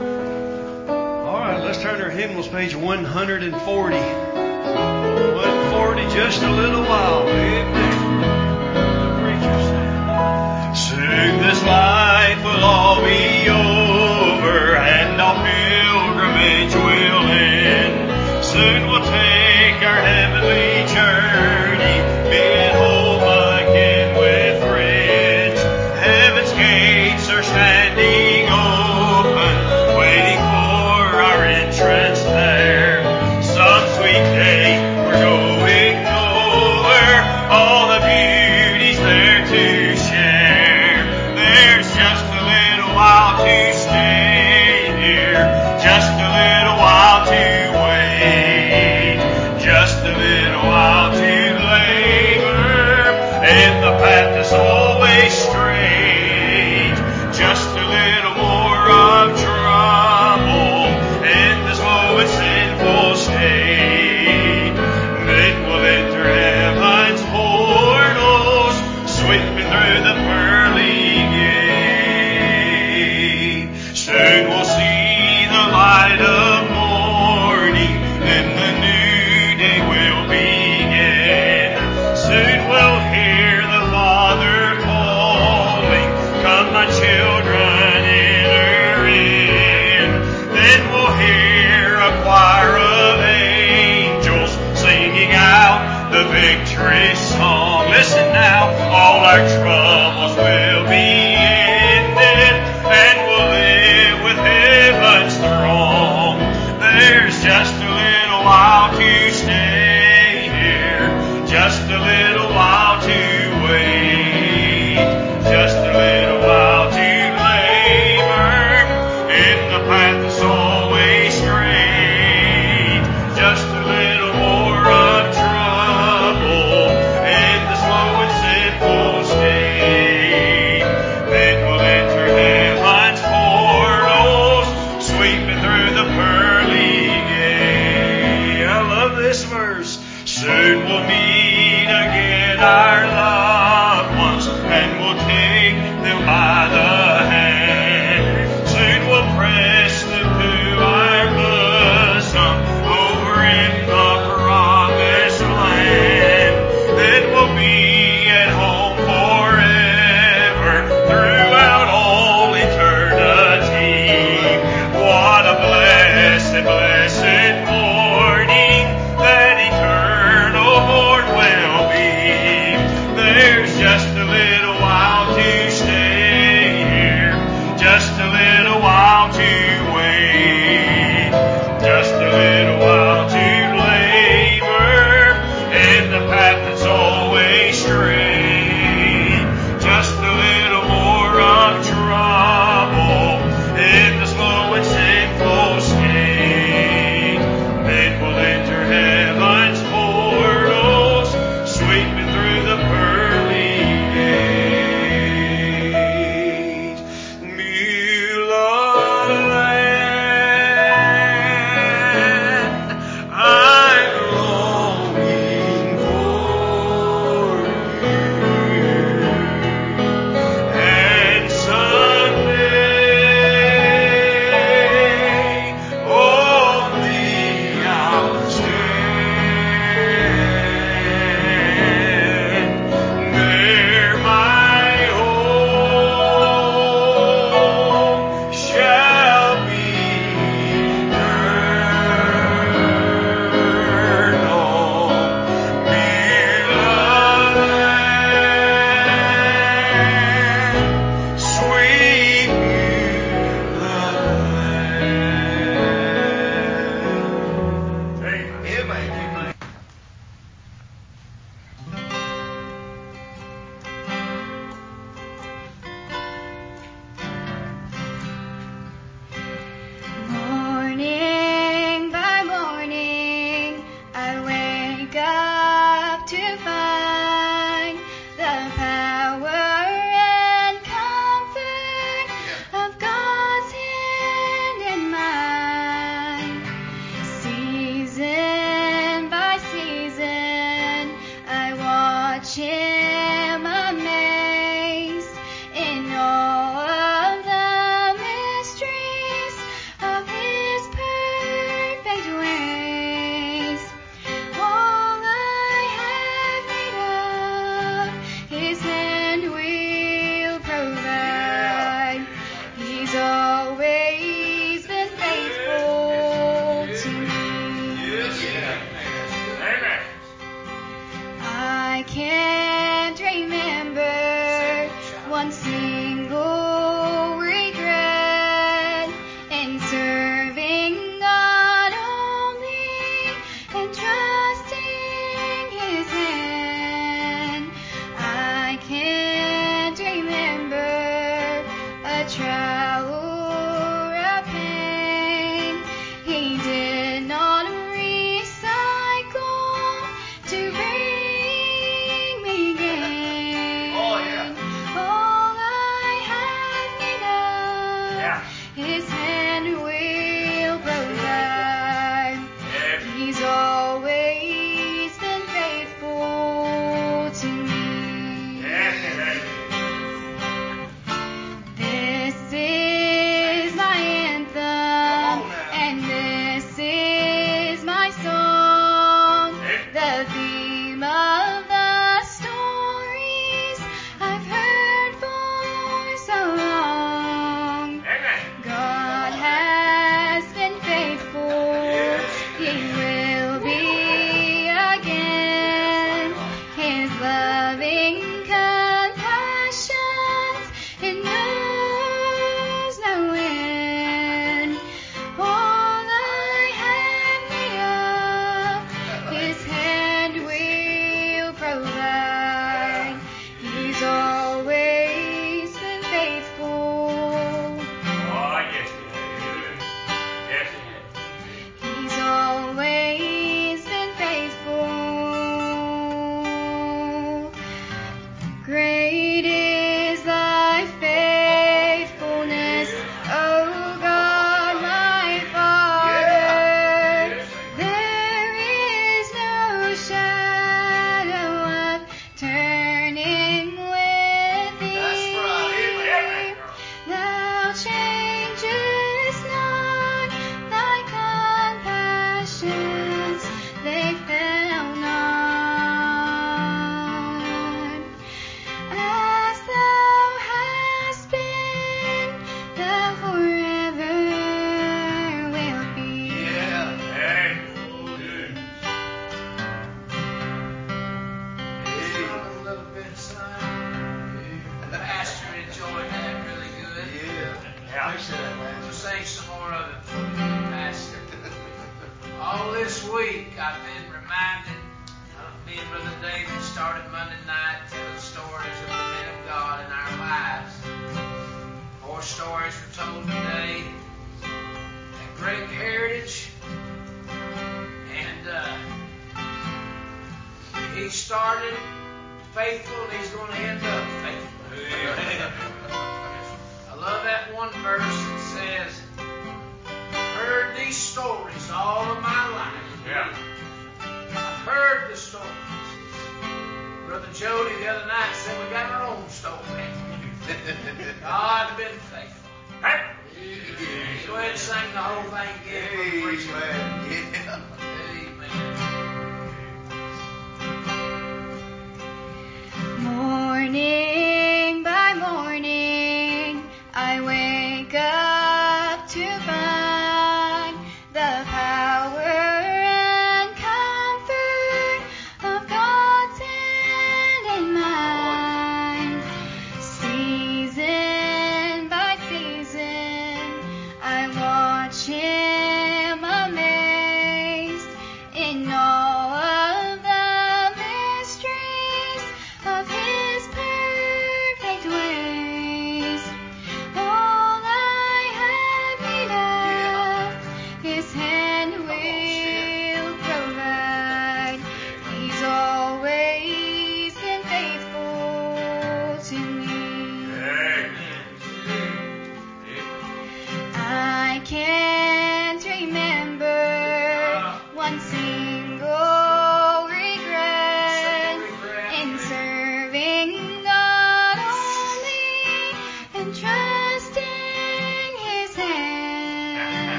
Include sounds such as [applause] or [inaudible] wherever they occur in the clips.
All right, let's turn our hymnals, page 140. 140, just a little while. Amen. see.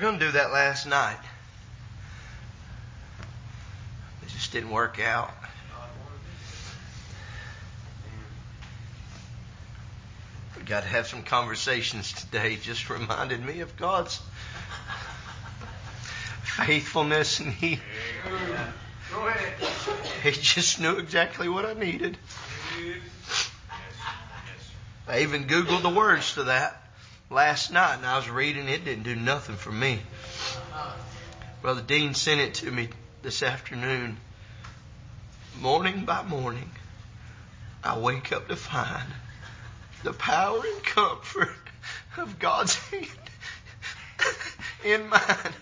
going to do that last night. It just didn't work out. We got to have some conversations today. Just reminded me of God's faithfulness, and He He just knew exactly what I needed. I even Googled the words to that last night and I was reading it. didn't do nothing for me. Brother Dean sent it to me this afternoon. Morning by morning, I wake up to find the power and comfort of God's hand in mine.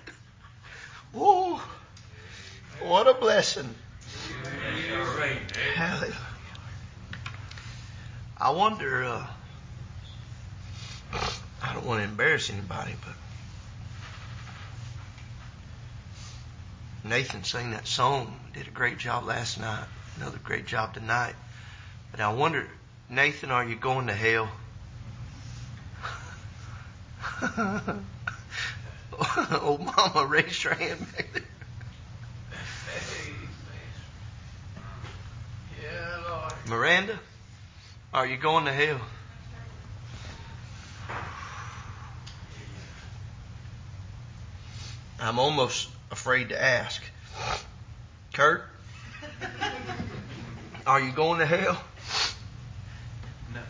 Oh, what a blessing. Hallelujah. I wonder. Uh, don't want to embarrass anybody, but Nathan sang that song, did a great job last night, another great job tonight. But I wonder, Nathan, are you going to hell? [laughs] oh, Mama, raise your hand back there. Miranda, are you going to hell? I'm almost afraid to ask. Kurt, are you going to hell? No.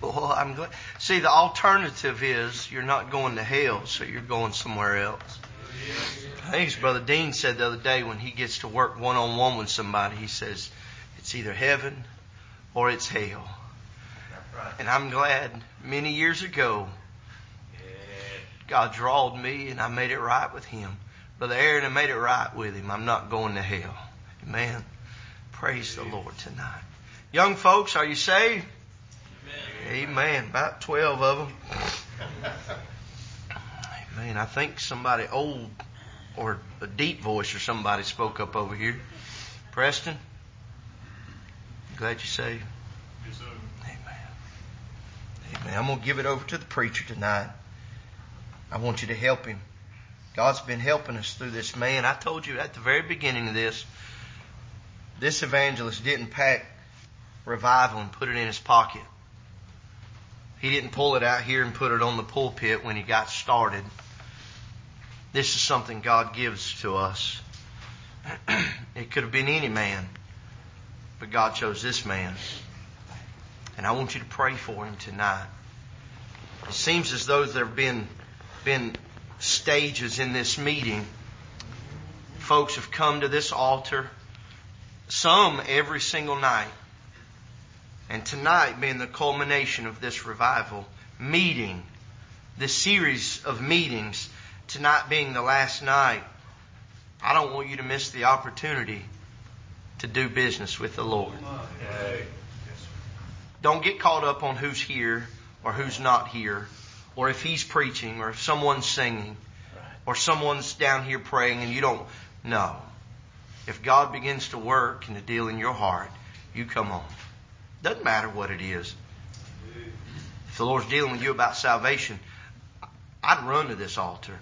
Well, I'm glad. See, the alternative is you're not going to hell, so you're going somewhere else. I think it's Brother Dean said the other day when he gets to work one on one with somebody, he says, it's either heaven or it's hell. And I'm glad many years ago, God drawed me and I made it right with Him. Brother Aaron, I made it right with Him. I'm not going to hell. Amen. Praise the Lord tonight. Young folks, are you saved? Amen. About 12 of them. Amen. I think somebody old or a deep voice or somebody spoke up over here. Preston? Glad you saved. Amen. Amen. I'm going to give it over to the preacher tonight. I want you to help him. God's been helping us through this man. I told you at the very beginning of this, this evangelist didn't pack revival and put it in his pocket. He didn't pull it out here and put it on the pulpit when he got started. This is something God gives to us. [clears throat] it could have been any man, but God chose this man. And I want you to pray for him tonight. It seems as though there have been, been stages in this meeting. Folks have come to this altar, some every single night. And tonight being the culmination of this revival meeting, this series of meetings, tonight being the last night, I don't want you to miss the opportunity to do business with the Lord. Don't get caught up on who's here or who's not here, or if he's preaching, or if someone's singing, or someone's down here praying and you don't know. If God begins to work and to deal in your heart, you come on. Doesn't matter what it is. If the Lord's dealing with you about salvation, I'd run to this altar.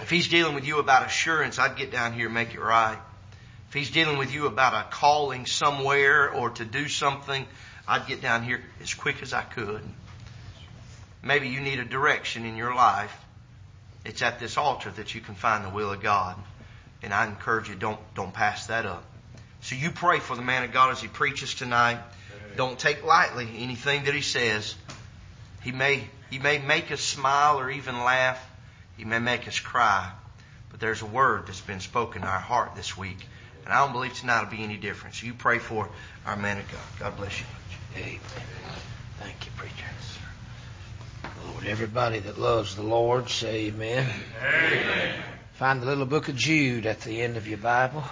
If He's dealing with you about assurance, I'd get down here and make it right. If He's dealing with you about a calling somewhere or to do something, I'd get down here as quick as I could. Maybe you need a direction in your life. It's at this altar that you can find the will of God. And I encourage you, don't, don't pass that up. So you pray for the man of God as he preaches tonight. Don't take lightly anything that he says. He may, he may make us smile or even laugh. He may make us cry. But there's a word that's been spoken in our heart this week. And I don't believe tonight will be any different. So you pray for our man of God. God bless you. Amen. Thank you, preacher. Lord, everybody that loves the Lord, say amen. Amen. Find the little book of Jude at the end of your Bible.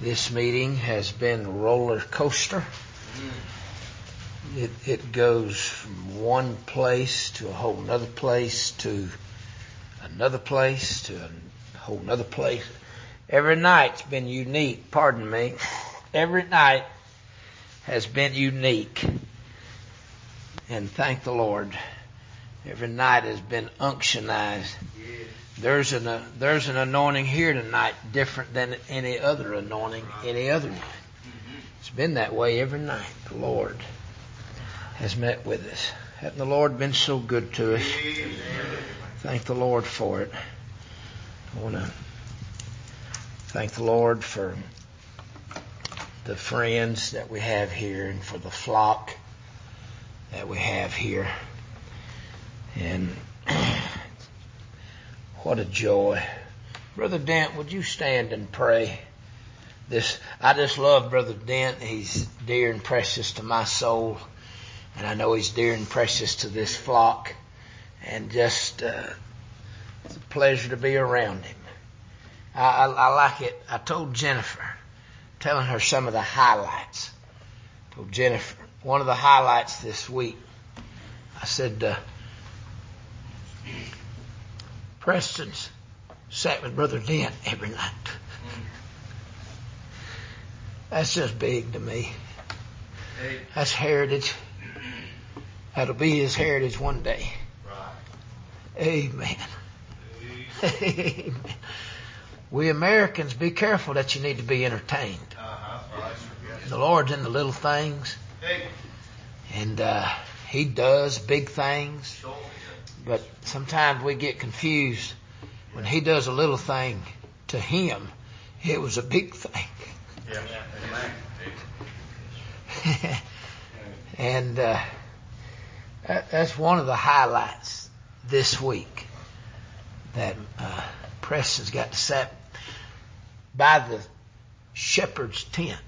This meeting has been roller coaster. It, it goes from one place to a whole nother place to another place to a whole another place. Every night's been unique, pardon me. Every night has been unique. And thank the Lord. Every night has been unctionized. There's an uh, there's an anointing here tonight different than any other anointing any other night. It's been that way every night. The Lord has met with us. Hasn't the Lord been so good to us? Thank the Lord for it. I want to thank the Lord for the friends that we have here and for the flock that we have here. And [clears throat] what a joy Brother Dent, would you stand and pray? This I just love Brother Dent. He's dear and precious to my soul, and I know he's dear and precious to this flock. And just uh, it's a pleasure to be around him. I, I, I like it. I told Jennifer, telling her some of the highlights. I told Jennifer one of the highlights this week. I said, uh, Preston's sat with Brother Dent every night. That's just big to me. That's heritage. That'll be his heritage one day. Amen. Amen. [laughs] We Americans, be careful that you need to be entertained. The Lord's in the little things, and uh, He does big things. But sometimes we get confused when He does a little thing to Him. It was a big thing. [laughs] and uh, that, that's one of the highlights this week that uh, Preston's got to sit by the shepherd's tent.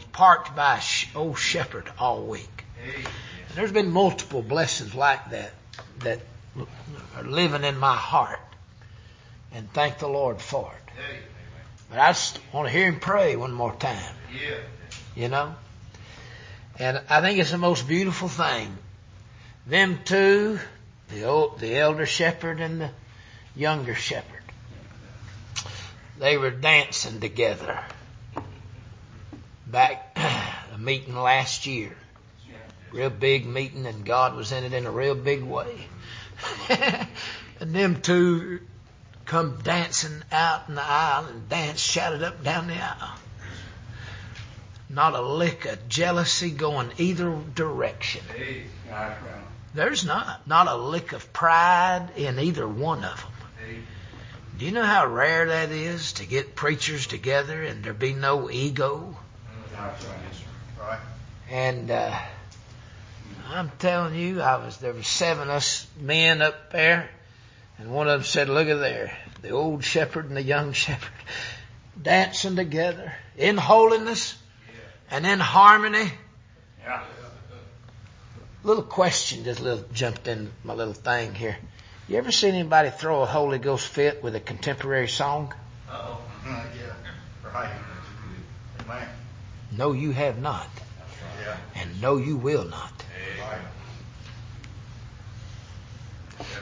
He's parked by a sh- old shepherd all week. And there's been multiple blessings like that that are living in my heart, and thank the Lord for it. But I just want to hear him pray one more time. You know? And I think it's the most beautiful thing. Them two, the old, the elder shepherd and the younger shepherd, they were dancing together back [clears throat] a meeting last year. Real big meeting and God was in it in a real big way. [laughs] and them two come dancing out in the aisle and dance shouted up down the aisle. Not a lick of jealousy going either direction. There's not. Not a lick of pride in either one of them. Do you know how rare that is to get preachers together and there be no ego? And uh, I'm telling you, I was there were seven us men up there, and one of them said, "Look at there, the old shepherd and the young [laughs] shepherd dancing together in holiness and in harmony." Yeah. Little question just little jumped in my little thing here. You ever seen anybody throw a Holy Ghost fit with a contemporary song? Uh-oh. [laughs] Yeah. Right. Amen. No, you have not. And no, you will not.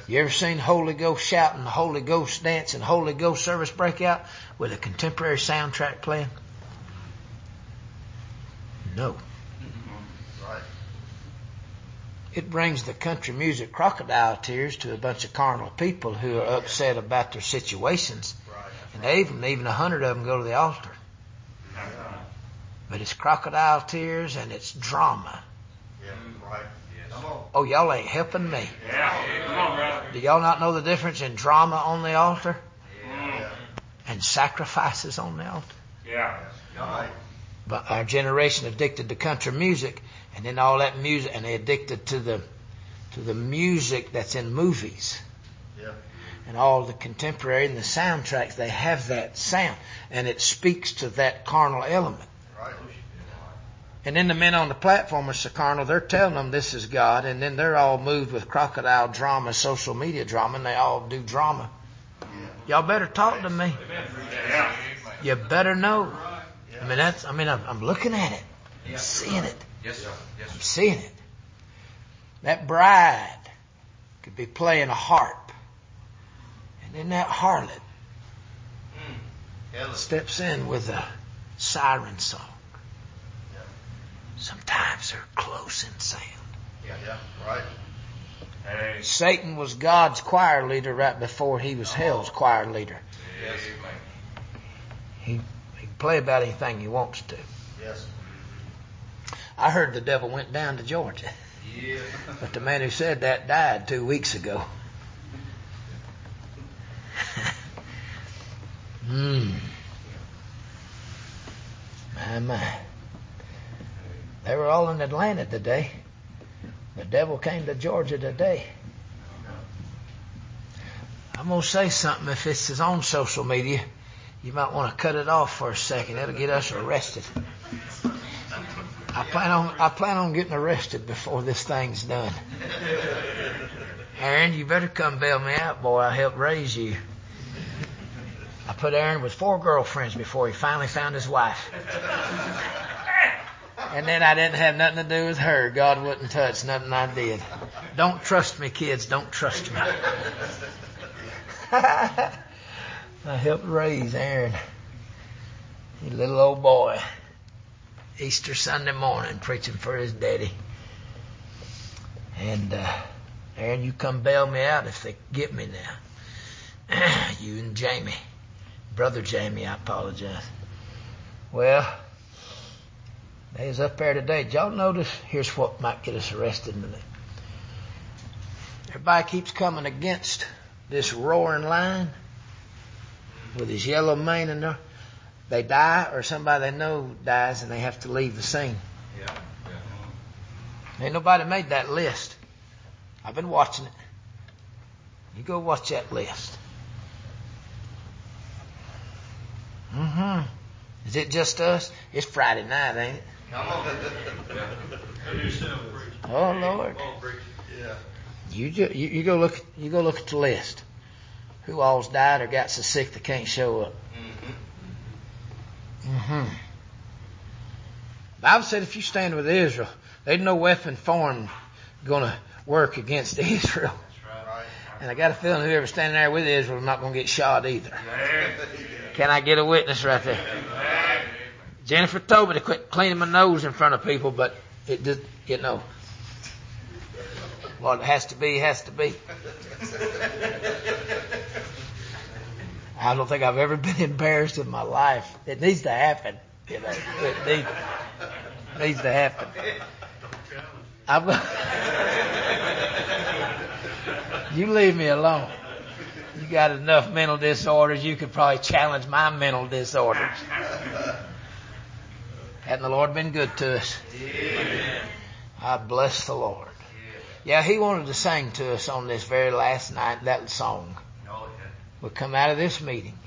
You ever seen Holy Ghost shouting, Holy Ghost dance, and Holy Ghost service breakout with a contemporary soundtrack playing? No. Right. It brings the country music crocodile tears to a bunch of carnal people who are upset about their situations. And even, even a hundred of them go to the altar. But it's crocodile tears and it's drama. Yeah. Right. Come on. Oh, y'all ain't helping me. Yeah. Come on, brother. Do y'all not know the difference in drama on the altar Yeah. Mm. and sacrifices on the altar? Yeah. Right. But our generation addicted to country music, and then all that music, and they addicted to the to the music that's in movies Yeah. and all the contemporary and the soundtracks. They have that sound, and it speaks to that carnal element. And then the men on the platform are so carnal, they're telling them this is God, and then they're all moved with crocodile drama, social media drama, and they all do drama. Y'all better talk to me. You better know. I mean, that's, I mean, I'm, I'm looking at it. I'm seeing it. Yes, sir. Yes, I'm seeing it. That bride could be playing a harp. And then that harlot steps in with a siren song. Sometimes they're close in sound. Yeah. Yeah. Right. Hey. Satan was God's choir leader right before he was hell's choir leader. Yes. He, he can play about anything he wants to. Yes. I heard the devil went down to Georgia, Yeah. [laughs] but the man who said that died two weeks ago. [laughs] Hmm. My, my. They were all in Atlanta today. The devil came to Georgia today. I'm going to say something. If this is on social media, you might want to cut it off for a second. That'll get us arrested. I plan on I plan on getting arrested before this thing's done. Aaron, you better come bail me out, boy. I helped raise you. I put Aaron with four girlfriends before he finally found his wife. And then I didn't have nothing to do with her. God wouldn't touch nothing I did. Don't trust me, kids. Don't trust me. [laughs] I helped raise Aaron. He little old boy. Easter Sunday morning preaching for his daddy. And uh, Aaron, you come bail me out if they get me now. [clears throat] you and Jamie. Brother Jamie, I apologize. Well, they was up there today. Did y'all notice? Here's what might get us arrested in a minute. Everybody keeps coming against this roaring lion with his yellow mane and their- they die or somebody they know dies and they have to leave the scene. Yeah. Ain't nobody made that list. I've been watching it. You go watch that list. Mm-hmm. Is it just us? It's Friday night, ain't it? Come on. Oh Lord. Yeah. You, ju- you you go look you go look at the list. Who all's died or got so sick they can't show up? Mm-hmm. Mm-hmm. Bible said if you stand with Israel, there's no weapon formed going to work against [laughs] Israel. Right. And I got a feeling whoever's standing there with Israel is not going to get shot either. Can I get a witness right there? Jennifer told me to quit cleaning my nose in front of people, but it did, you know. What has to be, has to be. I don't think I've ever [laughs] been embarrassed in my life. It needs to happen. You know, it needs, needs to happen. I'm [laughs] You leave me alone. You got enough mental disorders. You could probably challenge my mental disorders. Hadn't the Lord been good to us? I bless the Lord. Yeah, He wanted to sing to us on this very last night that song. We come out of this meeting.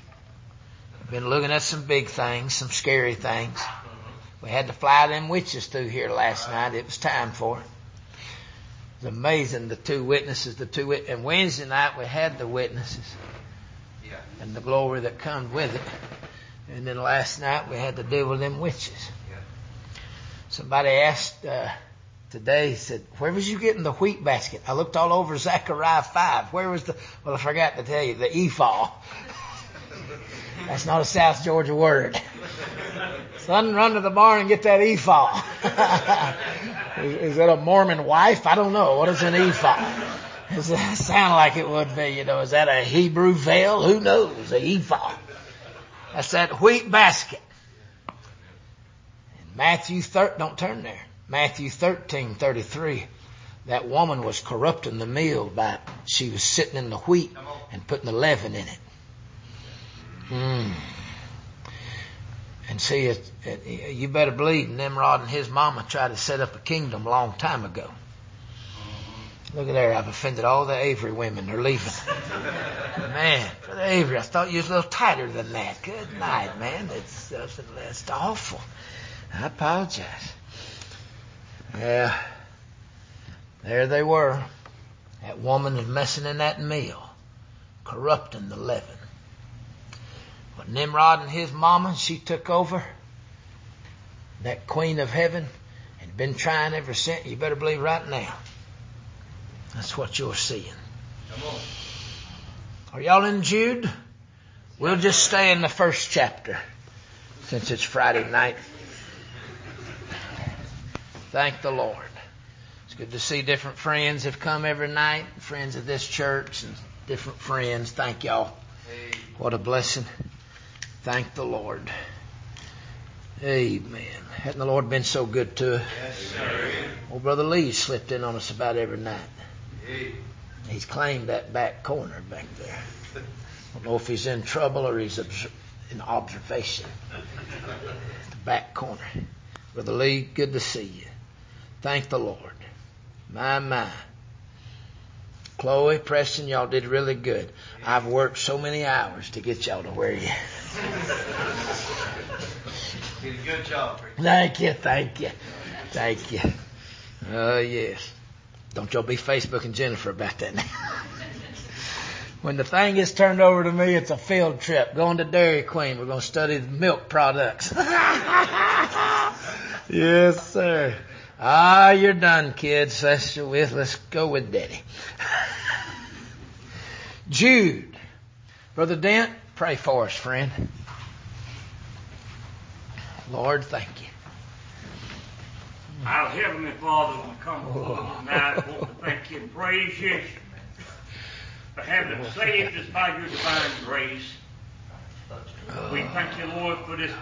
Been looking at some big things, some scary things. We had to fly them witches through here last night. It was time for it. It's amazing the two witnesses, the two wit- and Wednesday night we had the witnesses Yeah. and the glory that comes with it. And then last night we had to deal with them witches. Yeah. Somebody asked uh, today, he said, "Where was you getting the wheat basket?" I looked all over Zechariah five. Where was the? Well, I forgot to tell you the ephah. [laughs] That's not a South Georgia word. Son, run to the barn and get that ephah. is, is that a Mormon wife? I don't know. What is an ephah? Does that sound like it would be? You know, is that a Hebrew veil? Who knows? A ephah. That's that wheat basket. In Matthew thir- don't turn there. Matthew thirteen thirty three. That woman was corrupting the meal by she was sitting in the wheat and putting the leaven in it. Hmm. And see, it, it, you better believe Nimrod and his mama tried to set up a kingdom a long time ago. Look at there, I've offended all the Avery women. They're leaving. [laughs] man, Brother Avery, I thought you was a little tighter than that. Good night, man. That's, that's, that's awful. I apologize. Yeah. There they were. That woman was messing in that meal, corrupting the leaven. But Nimrod and his mama, she took over, that queen of heaven, and been trying ever since. You better believe right now. That's what you're seeing. Come on. Are y'all in Jude? We'll just stay in the first chapter since it's Friday night. Thank the Lord. It's good to see different friends have come every night, friends of this church and different friends. Thank y'all. What a blessing. Thank the Lord. Amen. Hasn't the Lord been so good to us? Yes, sir. Old Brother Lee slipped in on us about every night. Hey. He's claimed that back corner back there. I don't know if he's in trouble or he's in observation. The back corner. Brother Lee, good to see you. Thank the Lord. My, my. Chloe, Preston, y'all did really good. I've worked so many hours to get y'all to where you. Did a good job. Thank you, thank you, thank you. Oh yes. Don't y'all be Facebooking Jennifer about that now. when the thing gets turned over to me, it's a field trip. Going to Dairy Queen. We're going to study the milk products. [laughs] yes, sir. Ah, you're done, kids. Let's, let's go with Daddy. [laughs] Jude. Brother Dent, pray for us, friend. Lord, thank you. Our Heavenly Father, we come tonight, want to thank you and praise you for having saved us by your divine grace. We thank you, Lord, for this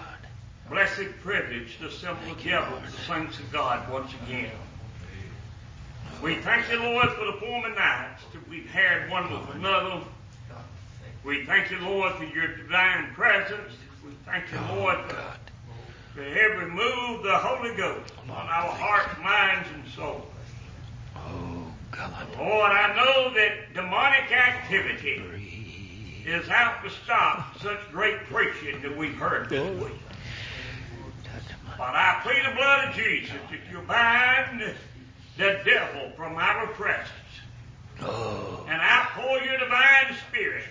blessed privilege to assemble together with the saints of God once again. We thank you, Lord, for the former nights that we've had one with another. We thank you, Lord, for your divine presence. We thank you, Lord, for for every move of the Holy Ghost on our hearts, minds, and souls. Oh, God. Lord, I know that demonic activity is out to stop such great preaching that we've heard this week. But I plead the blood of Jesus that you bind the devil from our presence Oh, and outpour your divine spirit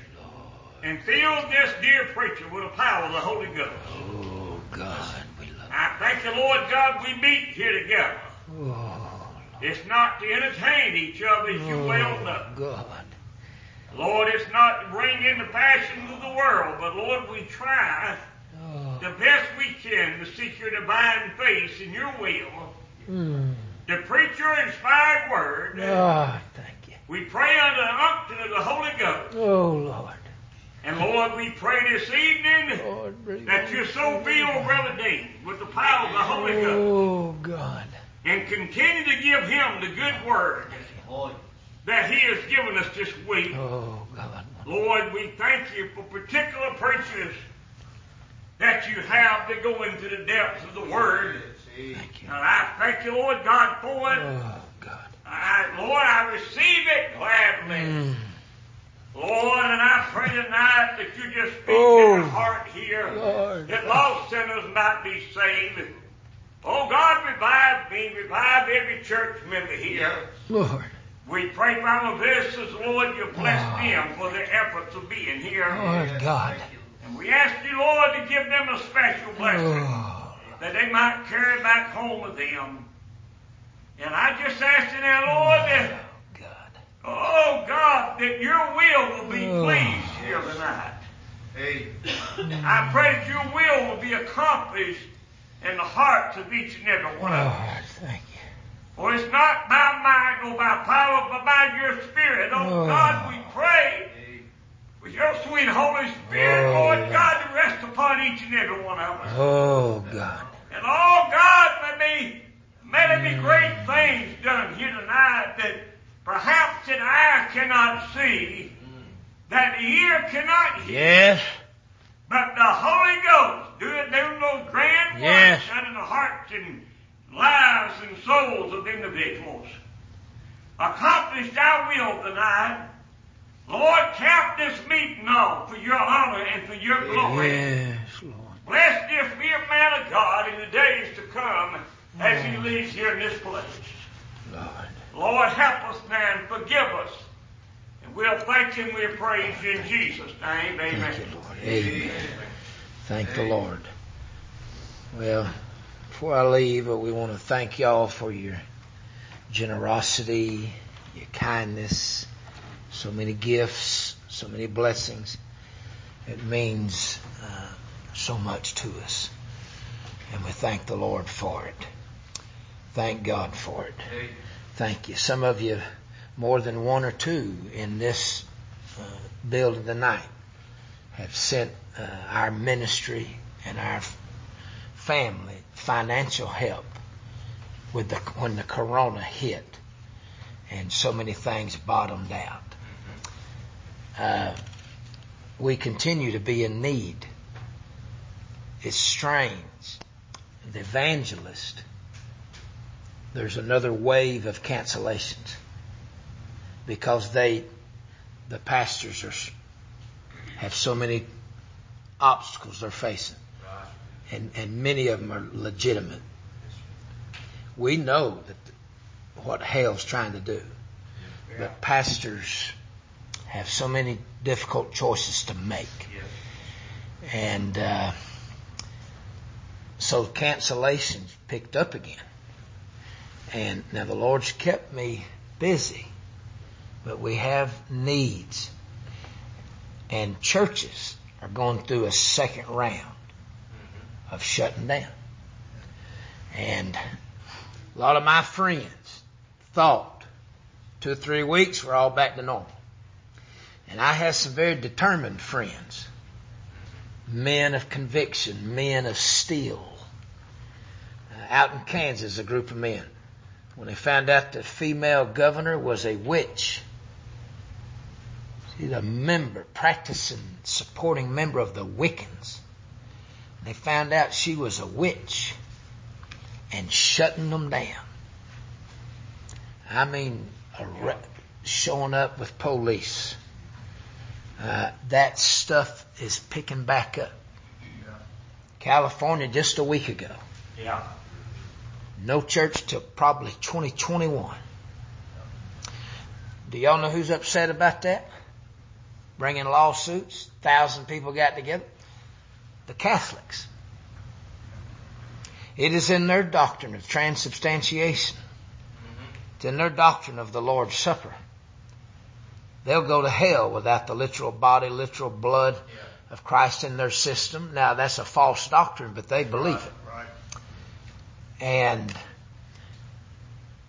and fill this dear preacher with the power of the Holy Ghost. oh, God. We love you. I thank you, Lord God, we meet here together. Oh, It's not to entertain each other, as you well know. God. Lord, it's not to bring in the passions of the world, but Lord, we try Oh, the best we can to seek your divine face and your will, mm. to preach your inspired word. oh thank you. We pray under the unction of the Holy Ghost. Oh, Lord. And Lord, we pray this evening Lord, that you so fill Brother Dean with the power of the Holy Ghost Oh, God. and continue to give him the good word that he has given us this week. Oh, God. Lord, we thank you for particular preachers that you have that go into the depths of the Word. Thank you. And I thank you, Lord God, for it. Oh, God. I, Lord, I receive it gladly. Mm. Lord, and I pray tonight that you just speak Oh, in our heart here, Lord. that lost sinners might be saved. Oh God, revive me, revive every church member here. Lord. We pray for our visitors, Lord, you bless Oh. them for their efforts of being here. Lord God. And we ask you, Lord, to give them a special blessing Oh, that they might carry back home with them. And I just ask you now, Lord, that. Oh God, that your will will be Oh. pleased here tonight. Hey, I pray that your will will be accomplished in the hearts of each and every one of oh, us. Lord, thank you. For it's not by might or by power, but by your Spirit. Oh Oh. God, we pray with your sweet Holy Spirit, Oh, Lord yeah. God, to rest upon each and every one of us. Oh, God. And oh God, may be, may there be great things done here tonight that perhaps that eye cannot see, mm. that ear cannot hear, Yes. but the Holy Ghost doing doing those grand Yes. works out in the hearts and lives and souls of individuals. Accomplish thy will tonight. Lord, cap this meeting off for your honor and for your glory. Yes, Lord. Bless this mere man of God in the days to come as he mm. leaves here in this place. Lord. Lord, help us now and forgive us. And we'll thank you and we'll praise you in Jesus' name. Amen. Thank you, Lord. Amen. Thank the Lord. Well, before I leave, uh, we want to thank y'all for your generosity, your kindness, so many gifts, so many blessings. It means uh, so much to us. And we thank the Lord for it. Thank God for it. Thank you. Some of you, more than one or two in this uh, building tonight, have sent uh, our ministry and our family financial help with the when the corona hit and so many things bottomed out. Uh, we continue to be in need. It's strange. The evangelist there's another wave of cancellations. because they, the pastors are, have so many obstacles they're facing. And, and many of them are legitimate. We know that what hell's trying to do. But pastors have so many difficult choices to make. And uh, so cancellations picked up again. And now the Lord's kept me busy, but we have needs. And churches are going through a second round of shutting down. And a lot of my friends thought two or three weeks we're all back to normal. And I have some very determined friends, men of conviction, men of steel. Uh, out in Kansas, a group of men, when they found out the female governor was a witch, she's a member, practicing, supporting member of the Wiccans. They found out she was a witch and shutting them down. I mean, showing up with police. Uh, that stuff is picking back up. California just a week ago. Yeah. No church till probably 2021. Do y'all know who's upset about that? Bringing lawsuits. Thousand people got together. The Catholics. It is in their doctrine of transubstantiation. It's in their doctrine of the Lord's Supper. They'll go to hell without the literal body, literal blood of Christ in their system. Now that's a false doctrine, but they believe it. And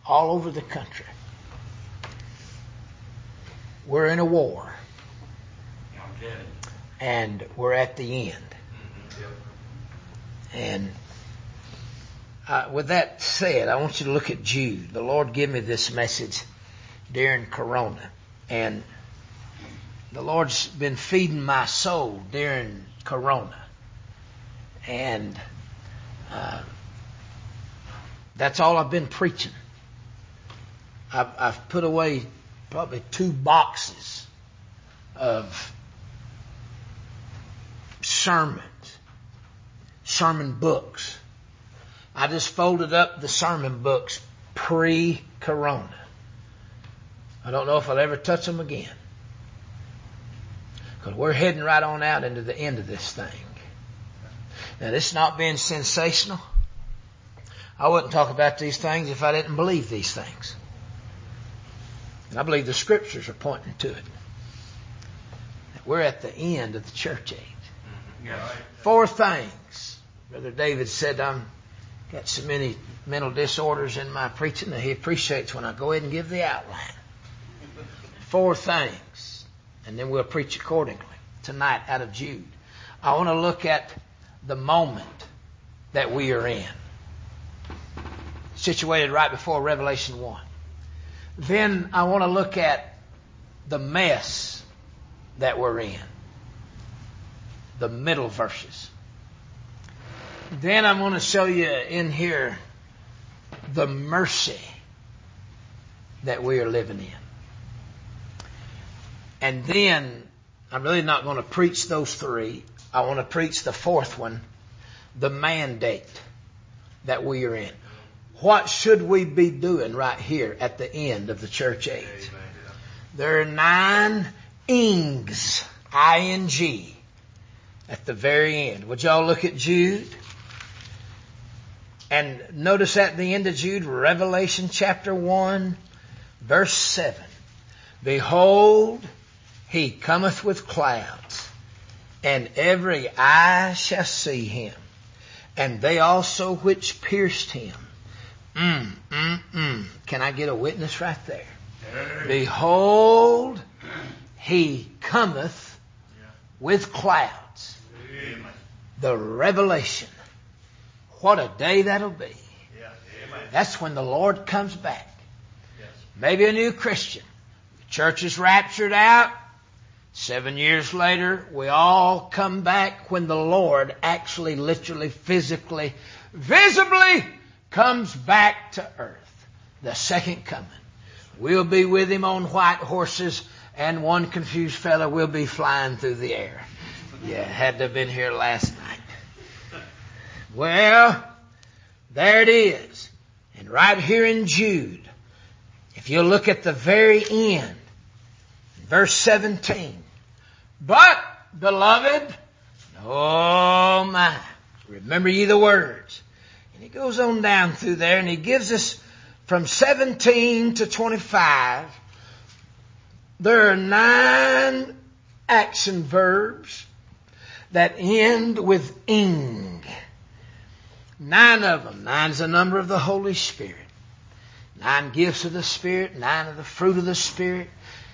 all over the country, we're in a war and we're at the end. And uh, with that said, I want you to look at Jude. The Lord gave me this message during Corona. And the Lord's been feeding my soul during Corona. And uh, that's all I've been preaching. I've, I've put away probably two boxes of sermons, sermon books. I just folded up the sermon books pre corona. I don't know if I'll ever touch them again. Because we're heading right on out into the end of this thing. Now, this is not being sensational. I wouldn't talk about these things if I didn't believe these things. And I believe the scriptures are pointing to it. We're at the end of the church age. Mm-hmm. Yeah. Four things. Brother David said I'm got so many mental disorders in my preaching that he appreciates when I go ahead and give the outline. Four things. And then we'll preach accordingly tonight out of Jude. I want to look at the moment that we are in. Situated right before Revelation 1. Then I want to look at the mess that we're in. The middle verses. Then I'm going to show you in here the mercy that we are living in. And then I'm really not going to preach those three. I want to preach the fourth one, the mandate that we are in. What should we be doing right here at the end of the church age? There are nine ings, I-N-G, at the very end. Would y'all look at Jude? And notice at the end of Jude, Revelation chapter 1, verse 7. Behold, he cometh with clouds, and every eye shall see him, and they also which pierced him. Mm, mm, mm. Can I get a witness right there? Behold, he cometh with clouds. The revelation. What a day that'll be. That's when the Lord comes back. Maybe a new Christian. The church is raptured out. Seven years later, we all come back when the Lord actually, literally, physically, visibly comes back to earth. The second coming. We'll be with him on white horses, and one confused fellow will be flying through the air. Yeah, had to have been here last night. Well, there it is. And right here in Jude, if you look at the very end, verse 17. But, beloved, oh my, remember ye the words. And he goes on down through there and he gives us from 17 to 25, there are nine action verbs that end with ing. Nine of them. Nine's the number of the Holy Spirit. Nine gifts of the Spirit, nine of the fruit of the Spirit.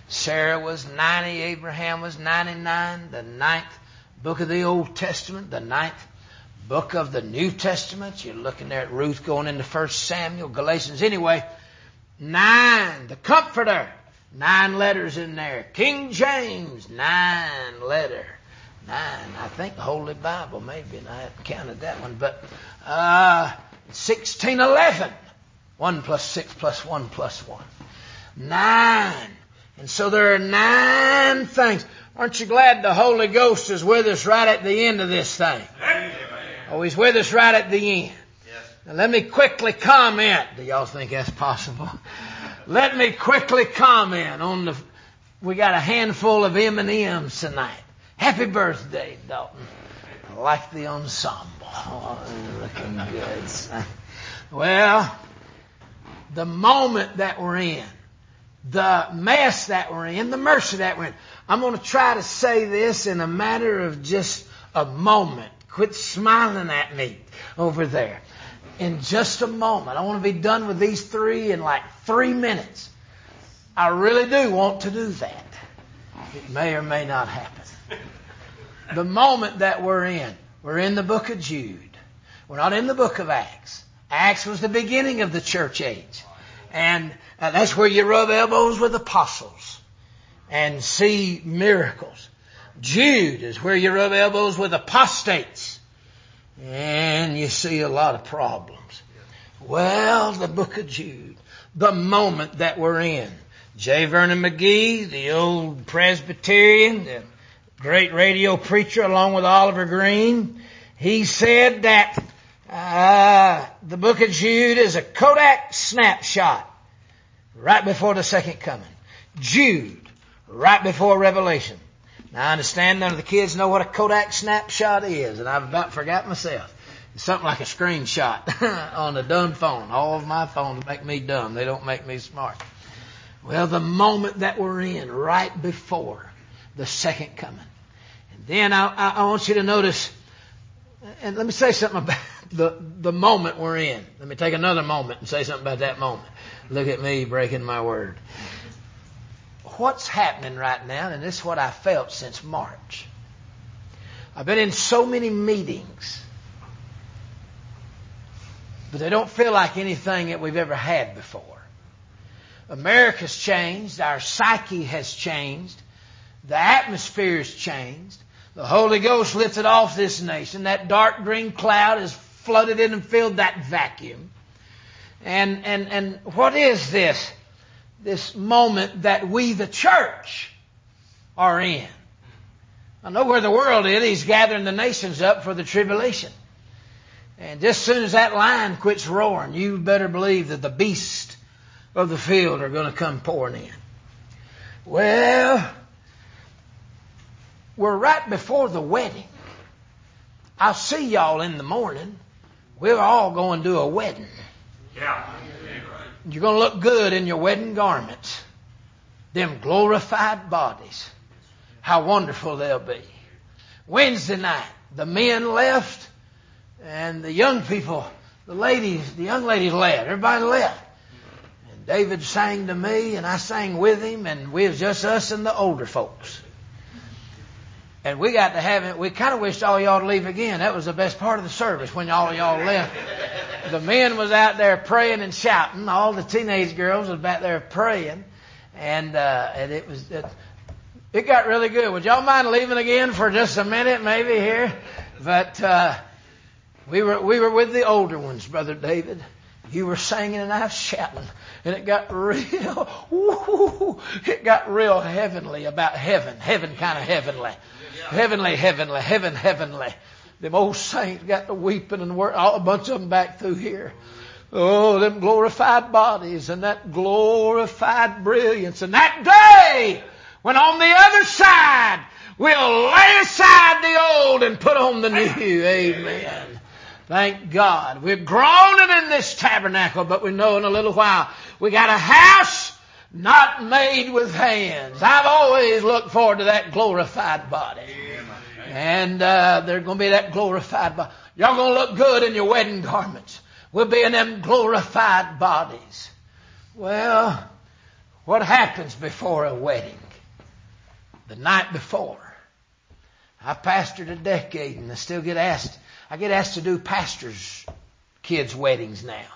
Sarah was 90, Abraham was 99, the ninth book of the Old Testament, the ninth book of the New Testament. You're looking there at Ruth going into First Samuel, Galatians. Anyway, nine, the Comforter, nine letters in there. King James, nine letter. Nine. I think the Holy Bible, maybe, and I haven't counted that one, but uh, 1611. One plus six plus one plus one. Nine. And so there are nine things. Aren't you glad the Holy Ghost is with us right at the end of this thing? Oh, He's with us right at the end. Now let me quickly comment. Do y'all think that's possible? Let me quickly comment on the. We got a handful of M and M's tonight. Happy birthday, Dalton. I like the ensemble. Oh, looking good. son. Well, the moment that we're in, the mess that we're in, the mercy that we're in. I'm going to try to say this in a matter of just a moment. Quit smiling at me over there. In just a moment. I want to be done with these three in like three minutes. I really do want to do that. It may or may not happen. The moment that we're in, we're in the book of Jude. We're not in the book of Acts. Acts was the beginning of the church age. And uh, that's where you rub elbows with apostles and see miracles. Jude is where you rub elbows with apostates and you see a lot of problems. Well, the book of Jude, the moment that we're in. J. Vernon McGee, the old Presbyterian, the great radio preacher along with Oliver Greene, he said that uh, the book of Jude is a Kodak snapshot right before the second coming. Jude, right before Revelation. Now I understand none of the kids know what a Kodak snapshot is, and I've about forgot myself. It's something like a screenshot [laughs] on a dumb phone. All of my phones make me dumb. They don't make me smart. Well, the moment that we're in, right before the second coming. And then I, I, I want you to notice, and let me say something about [laughs] the, the moment we're in. Let me take another moment and say something about that moment. Look at me breaking my word. What's happening right now, and this is what I felt since March. I've been in so many meetings, but they don't feel like anything that we've ever had before. America's changed, our psyche has changed, the atmosphere has changed. The Holy Ghost lifted off this nation. That dark green cloud has flooded in and filled that vacuum. And, and, and what is this? This moment that we, the church, are in. I know where the world is. He's gathering the nations up for the tribulation. And just as soon as that lion quits roaring, you better believe that the beasts of the field are going to come pouring in. Well, we're right before the wedding. I'll see y'all in the morning. We're all going to a wedding. Yeah. You're going to look good in your wedding garments. Them glorified bodies. How wonderful they'll be. Wednesday night, the men left and the young people, the ladies, the young ladies left. Everybody left. And David sang to me and I sang with him and we was just us and the older folks. And we got to have it. We kind of wished all y'all to leave again. That was the best part of the service when all y'all left. The men was out there praying and shouting. All the teenage girls was back there praying, and uh, and it was it, it got really good. Would y'all mind leaving again for just a minute, maybe here? But uh, we were we were with the older ones, brother David, You were singing and I was shouting, and it got real, [laughs] woo, it got real heavenly about heaven, heaven kind of heavenly, heavenly, heavenly, heaven, heavenly. Them old saints got to weeping and work, a bunch of them back through here. Oh, them glorified bodies and that glorified brilliance and that day when on the other side we'll lay aside the old and put on the new. Amen. Thank God. We're groaning in this tabernacle, but we know in a little while we got a house not made with hands. I've always looked forward to that glorified body. And uh, there's going to be that glorified body. Y'all going to look good in your wedding garments. We'll be in them glorified bodies. Well, what happens before a wedding? The night before. I pastored a decade and I still get asked, I get asked to do pastors' kids' weddings now.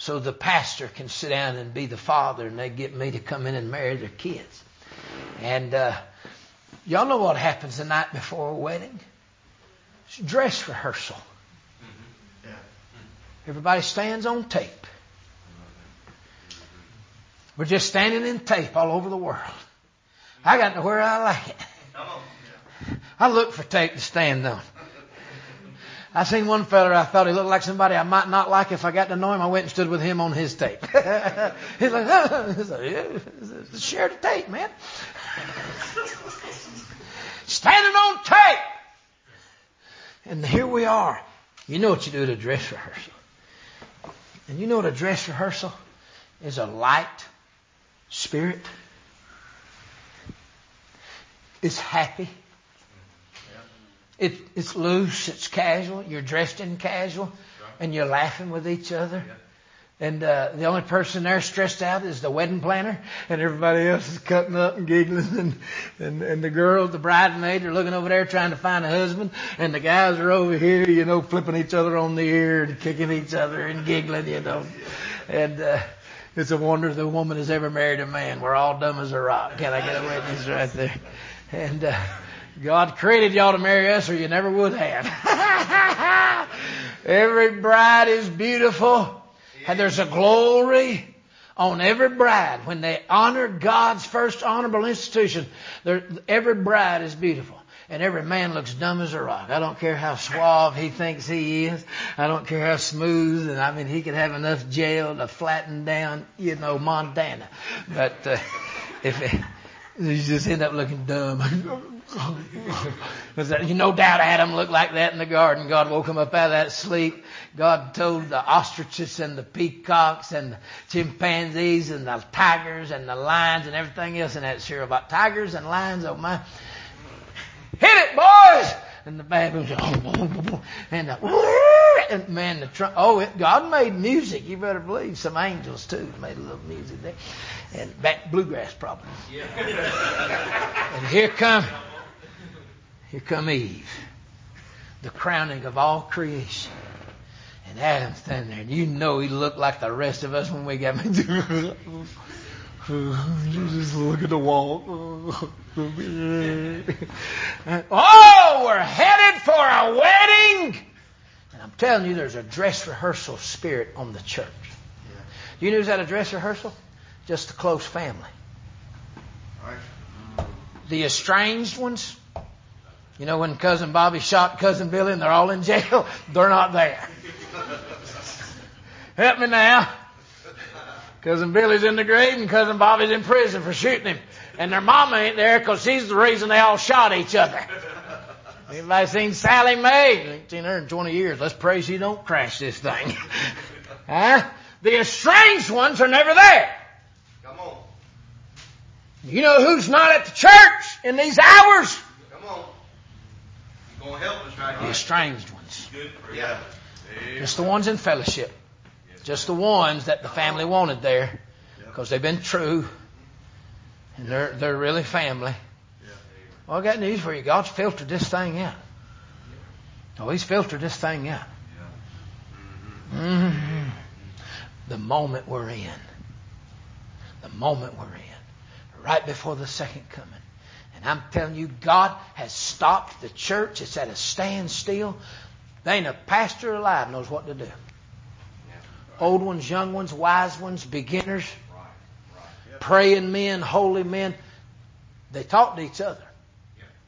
So the pastor can sit down and be the father and they get me to come in and marry their kids. And, uh, y'all know what happens the night before a wedding? It's dress rehearsal. Everybody stands on tape. We're just standing in tape all over the world. I got to where I like it. I look for tape to stand on. I seen one fella I thought he looked like somebody I might not like if I got to know him. I went and stood with him on his tape. [laughs] He's like, oh. Like yeah, share the tape, man. [laughs] Standing on tape. And here we are. You know what you do at a dress rehearsal. And you know what a dress rehearsal is a light spirit. It's happy. It, it's loose, it's casual. You're dressed in casual, and you're laughing with each other. And uh, the only person there stressed out is the wedding planner, and everybody else is cutting up and giggling, and and, and the girl, the bridesmaids, are looking over there trying to find a husband, and the guys are over here, you know, flipping each other on the ear and kicking each other and giggling, you know. And uh, it's a wonder the woman has ever married a man. We're all dumb as a rock. Can I get a witness right there? And uh, God created y'all to marry us, or you never would have. [laughs] Every bride is beautiful. And there's a glory on every bride when they honor God's first honorable institution. Every bride is beautiful. And every man looks dumb as a rock. I don't care how suave he thinks he is. I don't care how smooth. And I mean, he could have enough gel to flatten down, you know, Montana. But uh, [laughs] if it, [laughs] you just end up looking dumb. [laughs] you no doubt Adam looked like that in the garden. God woke him up out of that sleep. God told the ostriches and the peacocks and the chimpanzees and the tigers and the lions and everything else in that serial about tigers and lions. Oh my. Hit it, boys! And the baboons, oh, oh, oh, and the, and man, the trunk, oh, it, God made music. You better believe some angels too made a little music there. And back bluegrass probably. Yeah. and here come, here come Eve, the crowning of all creation. And Adam standing there, and you know he looked like the rest of us when we got married. just look at the wall. oh, we're headed for a wedding. And I'm telling you, there's a dress rehearsal spirit on the church. Do you know who's at a dress rehearsal? Just the close family. The estranged ones. You know when cousin Bobby shot cousin Billy and they're all in jail? [laughs] They're not there. Help me now. Cousin Billy's in the grave and cousin Bobby's in prison for shooting him. And their mama ain't there because she's the reason they all shot each other. Anybody seen Sally Mae? Ain't seen her in 20 years. Let's pray she don't crash this thing. [laughs] huh? The estranged ones are never there. Come on. You know who's not at the church in these hours? Come on. You're going to help us right The estranged ones. Yeah. Just the ones in fellowship. Just the ones that the family wanted there because they've been true and they're, they're really family. Well, I got news for you. God's filtered this thing out. Oh, He's filtered this thing out. hmm The moment we're in, the moment we're in, right before the second coming. And I'm telling you, God has stopped the church. It's at a standstill. There ain't a pastor alive knows what to do. Old ones, young ones, wise ones, beginners, praying men, holy men. They talk to each other.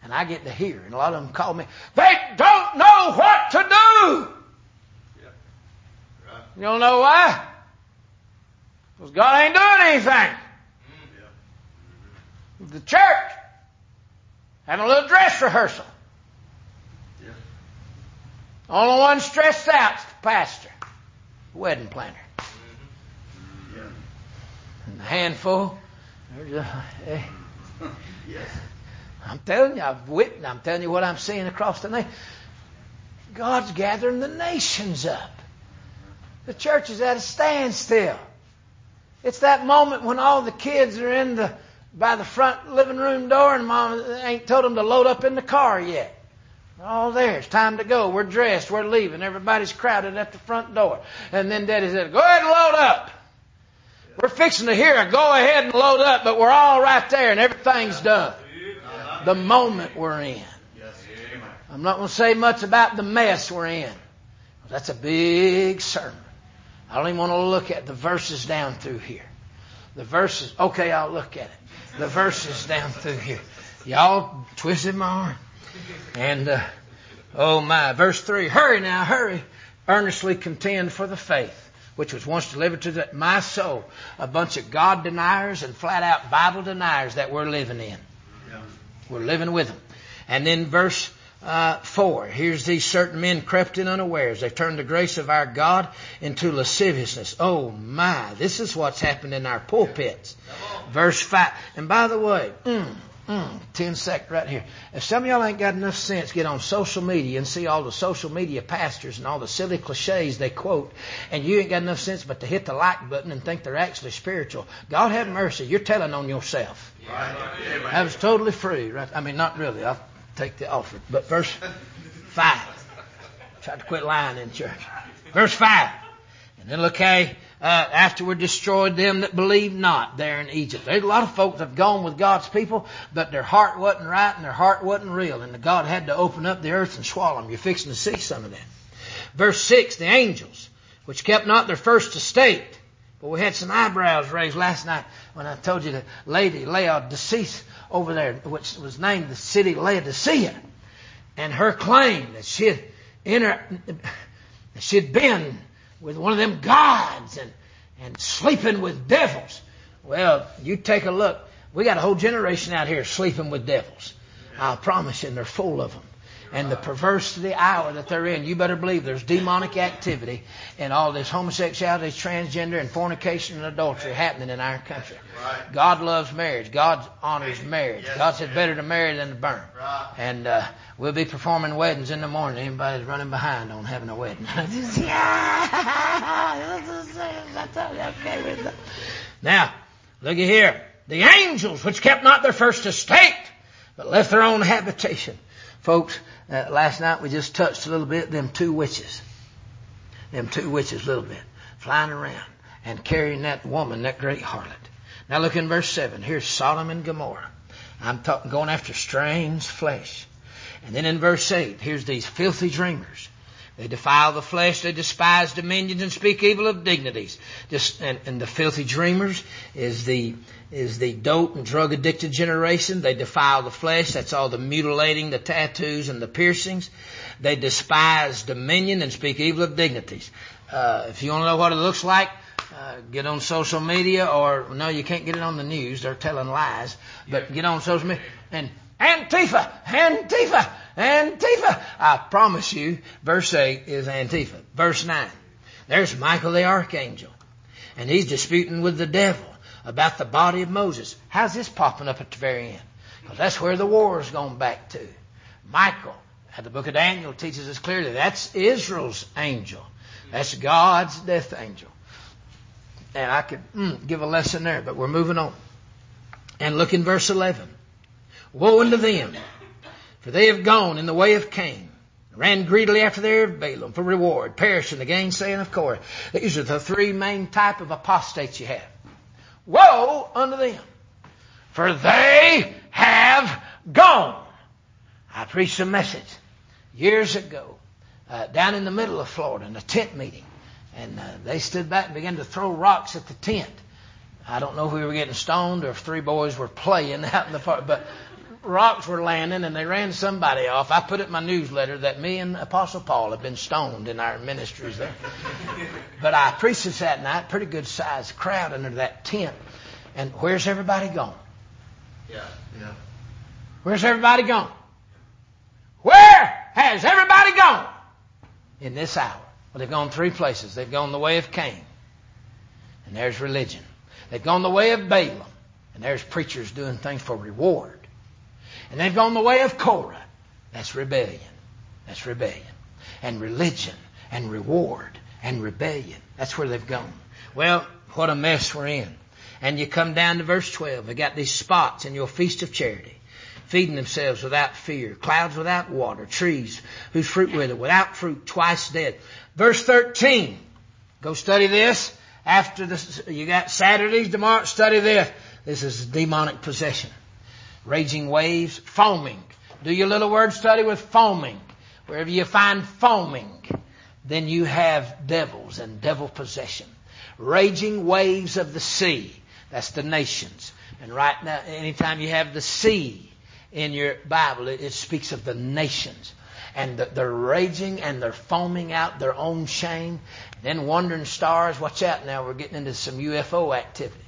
And I get to hear. And a lot of them call me, they don't know what to do. You don't know why? Because God ain't doing anything. The church having a little dress rehearsal. Only one stressed out is the pastor, the wedding planner. And a handful. just, hey. Eh. [laughs] I'm telling you, I've witnessed, I'm telling you what I'm seeing across the nation. God's gathering the nations up. The church is at a standstill. It's that moment when all the kids are in the by the front living room door and mom ain't told them to load up in the car yet. All there. It's time to go. We're dressed. We're leaving. Everybody's crowded at the front door. And then Daddy said, go ahead and load up. We're fixing to hear a go ahead and load up, but we're all right there and everything's done. The moment we're in. I'm not going to say much about the mess we're in. That's a big sermon. I don't even want to look at the verses down through here. The verses, okay, I'll look at it. The verses down through here. Y'all twisted my arm. And, uh, oh my, verse 3, hurry now, hurry. Earnestly contend for the faith which was once delivered to the, my soul. A bunch of God deniers and flat out Bible deniers that we're living in. We're living with them. And then verse uh, 4. Here's these certain men crept in unawares. They turned the grace of our God into lasciviousness. Oh my, this is what's happened in our pulpits. Verse 5. And by the way, mm, mm, 10 sec right here. If some of y'all ain't got enough sense, get on social media and see all the social media pastors and all the silly cliches they quote, and you ain't got enough sense but to hit the like button and think they're actually spiritual. God have mercy. You're telling on yourself. That was totally free, right? I mean, not really. I'll take the offer. But verse 5. Try to quit lying in church. Verse 5. And then look how, uh, afterward destroyed them that believed not there in Egypt. There's a lot of folks that have gone with God's people, but their heart wasn't right and their heart wasn't real. And God had to open up the earth and swallow them. You're fixing to see some of that. Verse 6. The angels, which kept not their first estate, but we had some eyebrows raised last night when I told you the lady Laodicea over there, which was named the city Laodicea, and her claim that she had inter, she had been with one of them gods and and sleeping with devils. Well, you take a look. We got a whole generation out here sleeping with devils. I'll promise you, and they're full of them and the perversity hour that they're in, you better believe there's demonic activity and all this homosexuality, transgender, and fornication and adultery happening in our country. Right. God loves marriage. God honors marriage. Yes, God said yes. better to marry than to burn. Right. And uh, we'll be performing weddings in the morning. Anybody's running behind on having a wedding. [laughs] now, look at here. The angels which kept not their first estate, but left their own habitation. Folks, uh, last night we just touched a little bit them two witches. Them two witches a little bit. Flying around and carrying that woman, that great harlot. Now look in verse 7. Here's Sodom and Gomorrah. I'm talking, going after strange flesh. And then in verse 8, here's these filthy dreamers. They defile the flesh, they despise dominions and speak evil of dignities. And, and the filthy dreamers is the, is the dope and drug addicted generation. They defile the flesh. That's all the mutilating, the tattoos and the piercings. They despise dominion and speak evil of dignities. Uh, if you want to know what it looks like, uh, get on social media or no, you can't get it on the news. They're telling lies. But get on social media and Antifa, Antifa, Antifa. I promise you, verse 8 is Antifa. Verse 9. There's Michael the archangel. And he's disputing with the devil about the body of Moses. How's this popping up at the very end? Because that's where the war is going back to. Michael, the book of Daniel teaches us clearly that's Israel's angel. That's God's death angel. And I could mm, give a lesson there, but we're moving on. And look in verse 11. Woe unto them, for they have gone in the way of Cain, ran greedily after their Balaam for reward, perished in the gainsaying of Korah. These are the three main type of apostates you have. Woe unto them, for they have gone. I preached a message years ago uh, down in the middle of Florida in a tent meeting. And uh, they stood back and began to throw rocks at the tent. I don't know if we were getting stoned or if three boys were playing [laughs] out in the park, but rocks were landing and they ran somebody off. I put it in my newsletter that me and Apostle Paul have been stoned in our ministries there. But I preached that night, pretty good sized crowd under that tent. And where's everybody gone? Yeah. Yeah. Where's everybody gone? Where has everybody gone in this hour? Well, they've gone three places. They've gone the way of Cain, and there's religion. They've gone the way of Balaam, and there's preachers doing things for reward. And they've gone the way of Korah. That's rebellion. That's rebellion. And religion and reward and rebellion. That's where they've gone. Well, what a mess we're in. And you come down to verse 12. They got these spots in your feast of charity feeding themselves without fear, clouds without water, trees whose fruit wither, without fruit, twice dead. Verse 13. Go study this. After this, you got Saturdays tomorrow, study this. This is demonic possession. Raging waves, foaming. Do your little word study with foaming. Wherever you find foaming, then you have devils and devil possession. Raging waves of the sea. That's the nations. And right now, anytime you have the sea, in your Bible. It, it speaks of the nations. And the, they're raging and they're foaming out their own shame. Then wandering stars, watch out now, we're getting into some UFO activity.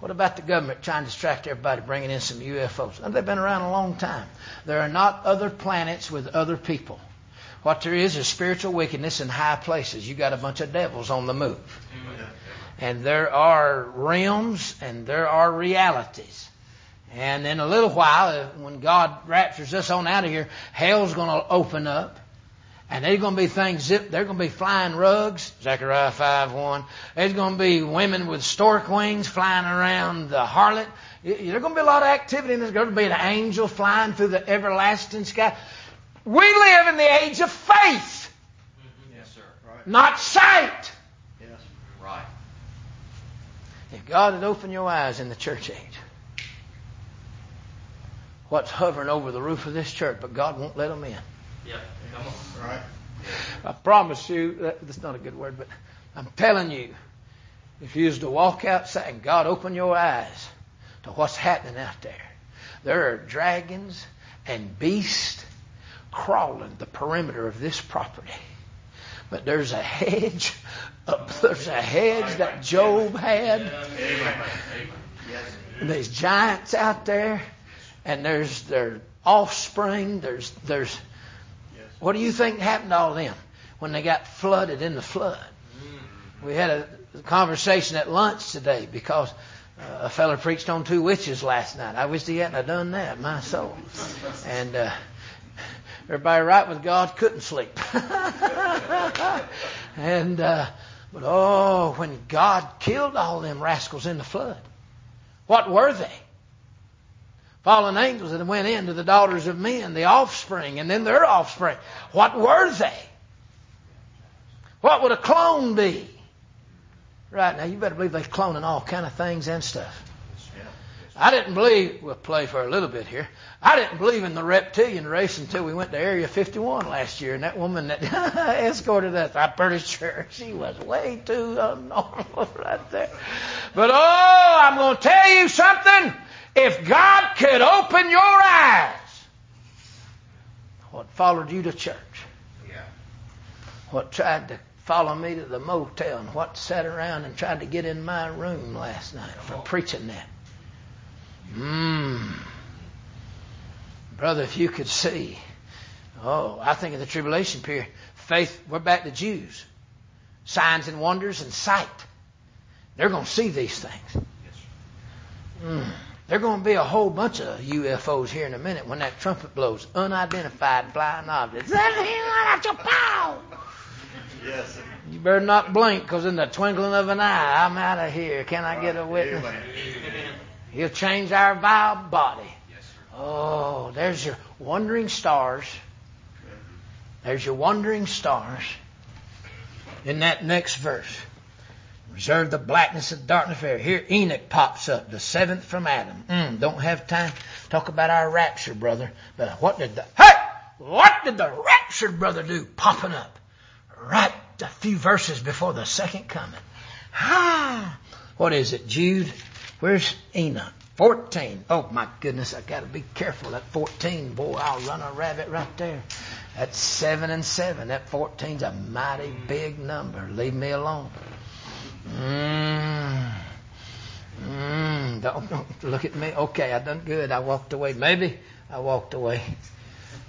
What about the government trying to distract everybody, bringing in some UFOs? They've been around a long time. There are not other planets with other people. What there is is spiritual wickedness in high places. You got a bunch of devils on the move. And there are realms and there are realities. And in a little while, uh, when God raptures us on out of here, hell's going to open up. And there's going to be things zip. There's going to be flying rugs. Zechariah 5 1. There's going to be women with stork wings flying around the harlot. There's going to be a lot of activity, and there's going to be an angel flying through the everlasting sky. We live in the age of faith. Mm-hmm. Yes, sir. Right. Not sight. Yes. Right. If God had opened your eyes in the church age, what's hovering over the roof of this church, but God won't let them in. Yeah. Come on. Right. I promise you, that, that's not a good word, but I'm telling you, if you was to walk outside and God open your eyes to what's happening out there, there are dragons and beasts crawling the perimeter of this property. But there's a hedge, up, there's a hedge that Job had. Amen. And there's giants out there and there's their offspring. There's there's what do you think happened to all of them when they got flooded in the flood? We had a conversation at lunch today because uh, a fellow preached on two witches last night. I wish he hadn't done that, my soul. And uh, everybody right with God couldn't sleep. [laughs] and uh, but oh, when God killed all them rascals in the flood, what were they? Fallen angels that went into the daughters of men, the offspring, and then their offspring. What were they? What would a clone be? Right now, you better believe they're cloning all kind of things and stuff. I didn't believe, we'll play for a little bit here. I didn't believe in the reptilian race until we went to Area 51 last year, and that woman that [laughs] escorted us, I'm pretty sure she was way too [laughs] abnormal right there. But oh, I'm going to tell you something. If God could open your eyes, what followed you to church? Yeah. What tried to follow me to the motel and what sat around and tried to get in my room last night for preaching that. Mmm. Brother, if you could see. Oh, I think in the tribulation period, faith, we're back to Jews. Signs and wonders and sight. They're going to see these things. Mm. There are going to be a whole bunch of UFOs here in a minute when that trumpet blows. Unidentified flying objects. Yes. You better not blink because in the twinkling of an eye, I'm out of here. Can I get a witness? He'll change our vile body. Yes, sir. Oh, there's your wandering stars. There's your wandering stars in that next verse. Reserve the blackness of darkness for Here Enoch pops up, the seventh from Adam. Mm, don't have time to talk about our rapture, brother. But what did the hey? What did the raptured brother do? Popping up right a few verses before the second coming. Ah, what is it, Jude? Where's Enoch? 14. Oh my goodness, I gotta be careful. That 14, boy, I'll run a rabbit right there. That's 7 and 7. That 14's a mighty big number. Leave me alone. Mmm. Mmm. Don't, don't look at me. Okay, I done good. I walked away. Maybe I walked away.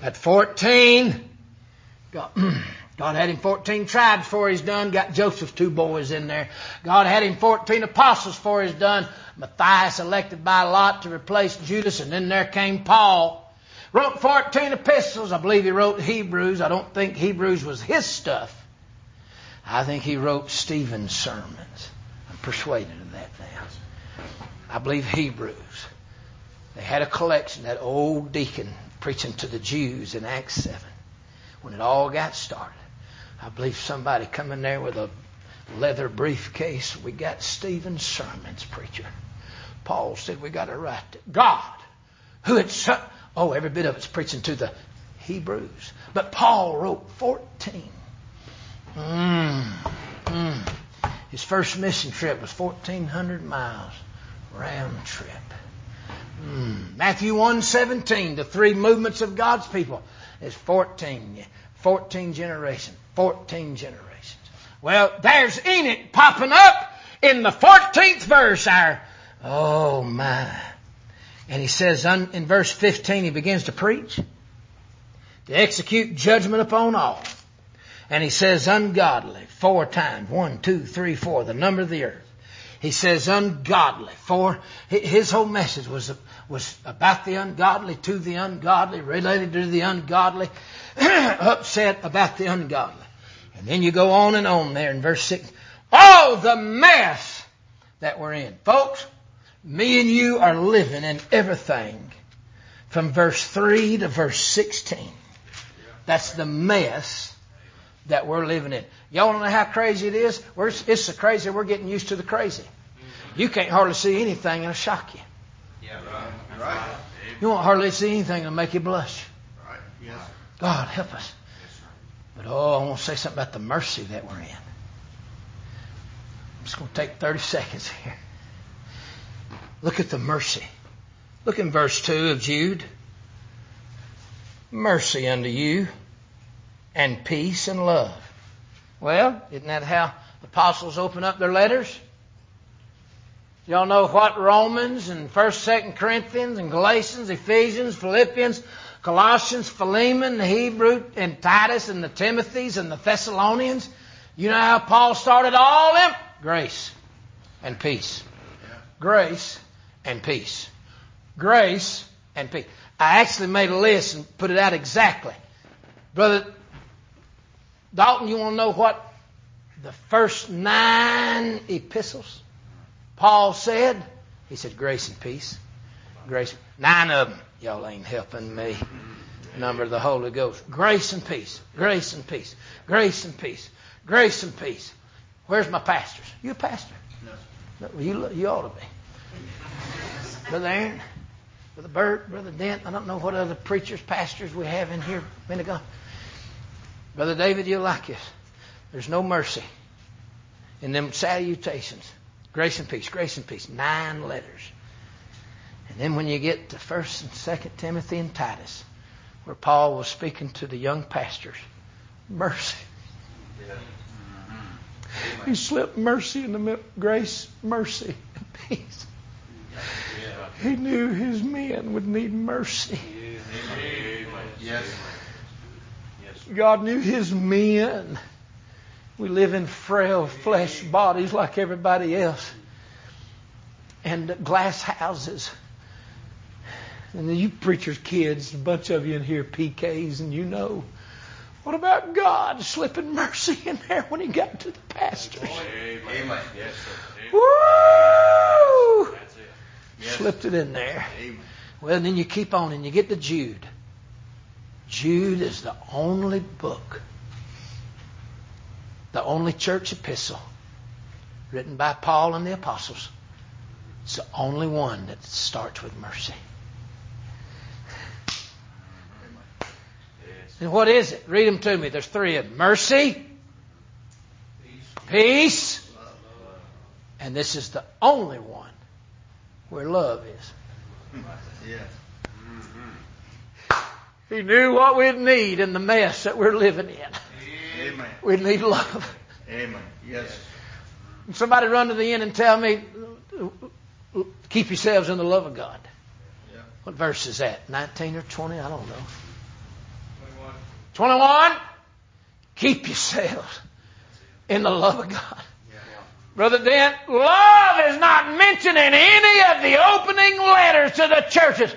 At 14, God, [clears throat] God had him 14 tribes before he's done. Got Joseph's two boys in there. God had him 14 apostles before he's done. Matthias elected by Lot to replace Judas, and then there came Paul. Wrote 14 epistles. I believe he wrote Hebrews. I don't think Hebrews was his stuff. I think he wrote Stephen's sermons. I'm persuaded of that now. I believe Hebrews. They had a collection, that old deacon preaching to the Jews in Acts 7 when it all got started. I believe somebody come in there with a leather briefcase. We got Stephen's sermons, preacher. Paul said we got to write it. God, who had oh, every bit of it's preaching to the Hebrews. But Paul wrote 14. Mm, mm. His first mission trip was 1,400 miles round trip. Mm. Matthew 1:17, the three movements of God's people is 14. 14 generations. 14 generations. Well, there's Enoch popping up in the 14th verse. Our, oh my. And he says in verse 15, he begins to preach, to execute judgment upon all. And he says ungodly four times. One, two, three, four, the number of the earth. He says ungodly. four. his whole message was, was about the ungodly, to the ungodly, related to the ungodly, [clears throat] upset about the ungodly. And then you go on and on there in verse 6. Oh, the mess that we're in. Folks, me and you are living in everything from verse 3 to verse 16. That's the mess that we're living in. Y'all don't know how crazy it is? We're, it's so crazy we're getting used to the crazy. You can't hardly see anything that'll shock you. Yeah, right. Right. You won't hardly see anything that'll make you blush. Right. Yes. God help us. But oh, I want to say something about the mercy that we're in. I'm just going to take 30 [laughs] seconds here. Look at the mercy. Look in verse 2 of Jude. Mercy unto you and peace and love. Well, isn't that how apostles open up their letters? Y'all know what Romans and 1st, 2nd Corinthians and Galatians, Ephesians, Philippians, Colossians, Philemon, the Hebrew and Titus and the Timothys and the Thessalonians. You know how Paul started all them? Grace and peace. Grace and peace. Grace and peace. I actually made a list and put it out exactly. Brother Dalton, you want to know what the first nine epistles Paul said? He said, grace and peace. Grace. Nine of them. Y'all ain't helping me. Number of the Holy Ghost. Grace and peace. Grace and peace. Grace and peace. Grace and peace. Where's my pastors? You a pastor? No. You, you ought to be. Brother Aaron, Brother Bert, Brother Dent, I don't know what other preachers, pastors we have in here a minute ago. Brother David, you'll like this. There's no mercy in them salutations. Grace and peace, grace and peace. Nine letters. And then when you get to 1st and 2nd Timothy and Titus, where Paul was speaking to the young pastors, mercy. He slipped mercy in the middle, grace, mercy, and peace. He knew his men would need mercy. Yes. God knew his men. We live in frail flesh bodies like everybody else. And glass houses. And you preachers' kids, a bunch of you in here, PKs, and you know. What about God slipping mercy in there when he got to the pastors? Amen. Yes, sir. Woo! Yes. Slipped it in there. Amen. Well, then you keep on and you get to Jude. Jude is the only book, the only church epistle written by Paul and the apostles. It's the only one that starts with mercy. And what is it? Read them to me. There's three of them. Mercy, peace, and this is the only one where love is. Yes. He knew what we'd need in the mess that we're living in. Amen. We'd need love. Amen. Yes. Somebody run to the end and tell me, keep yourselves in the love of God. Yeah. What verse is that? 19 or 20? I don't know. 21. 21? Keep yourselves in the love of God. Yeah. Brother Dent, love is not mentioned in any of the opening letters to the churches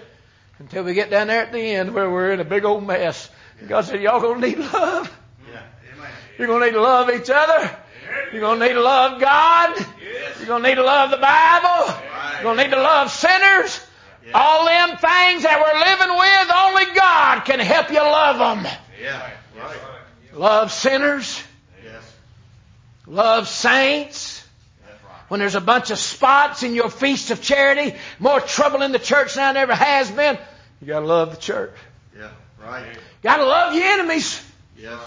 until we get down there at the end where we're in a big old mess. God said, y'all gonna need love. Yeah. You're gonna need to love each other. You're gonna need to love God. You're gonna need to love the Bible. You're gonna need to love sinners. All them things that we're living with, only God can help you love them. Yeah. Right. Love sinners. Yes. Love saints. When there's a bunch of spots in your feast of charity, more trouble in the church now than ever has been, you gotta love the church. Yeah. Right. Gotta love your enemies. Yes.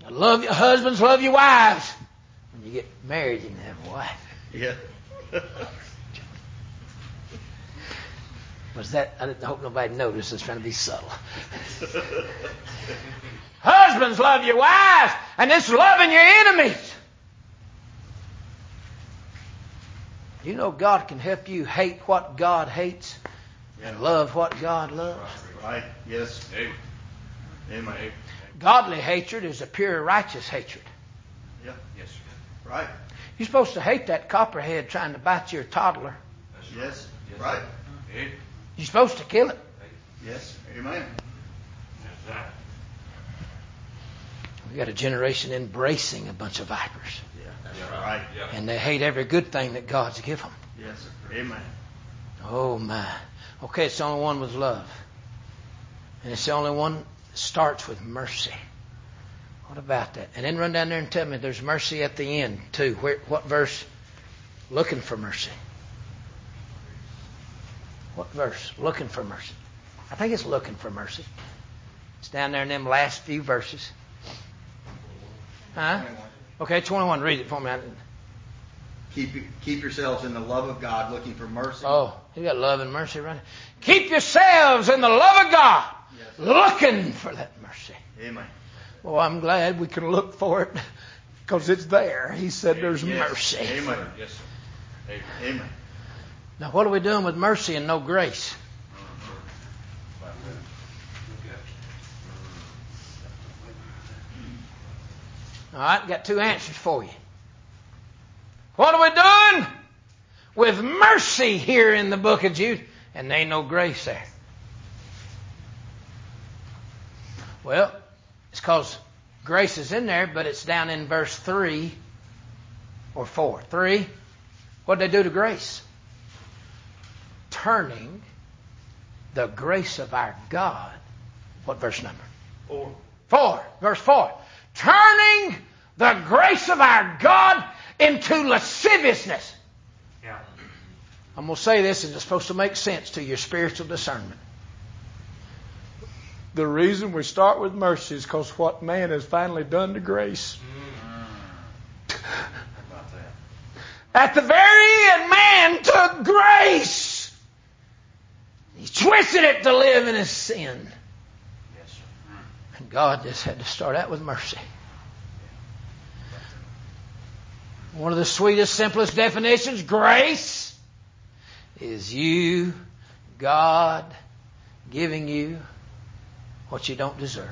Gotta love your husbands, love your wives. When you get married, you can have a wife. Yeah. [laughs] Was that? I didn't hope nobody noticed. I was trying to be subtle. [laughs] Husbands, love your wives, and it's loving your enemies. You know God can help you hate what God hates and love what God loves. right. Yes. Amen. Godly hatred is a pure righteous hatred. Yeah. Yes. Right. You're supposed to hate that copperhead trying to bite your toddler. Yes. Right. You're supposed to kill it. Yes. Amen. We got a generation embracing a bunch of vipers, Yeah. That's right. and they hate every good thing that God's given them. Yes. Amen. Oh my. Okay, it's the only one with love. And it's the only one that starts with mercy. What about that? And then run down there and tell me there's mercy at the end too. Where, what verse? Looking for mercy. What verse? Looking for mercy. I think it's looking for mercy. It's down there in them last few verses. Huh? Okay, 21. Read it for me. Keep keep yourselves in the love of God, looking for mercy. Oh, you got love and mercy right Keep yourselves in the love of God, Yes. looking for that mercy. Amen. Well, I'm glad we can look for it because it's there. He said there's Yes. mercy. Amen. Yes, sir. Amen. Now, what are we doing with mercy and no grace? All right, got two answers for you. What are we doing with mercy here in the book of Jude? And there ain't no grace there. Well, it's because grace is in there, but it's down in verse 3 or 4. 3. What did they do to grace? Turning the grace of our God. What verse number? Four. 4. Verse 4. Turning the grace of our God into lasciviousness. Yeah. I'm going to say this, and it's supposed to make sense to your spiritual discernment. The reason we start with mercy is because what man has finally done to grace. Mm-hmm. At the very end, man took grace. He twisted it to live in his sin. God just had to start out with mercy. One of the sweetest, simplest definitions, grace, is you, God, giving you what you don't deserve.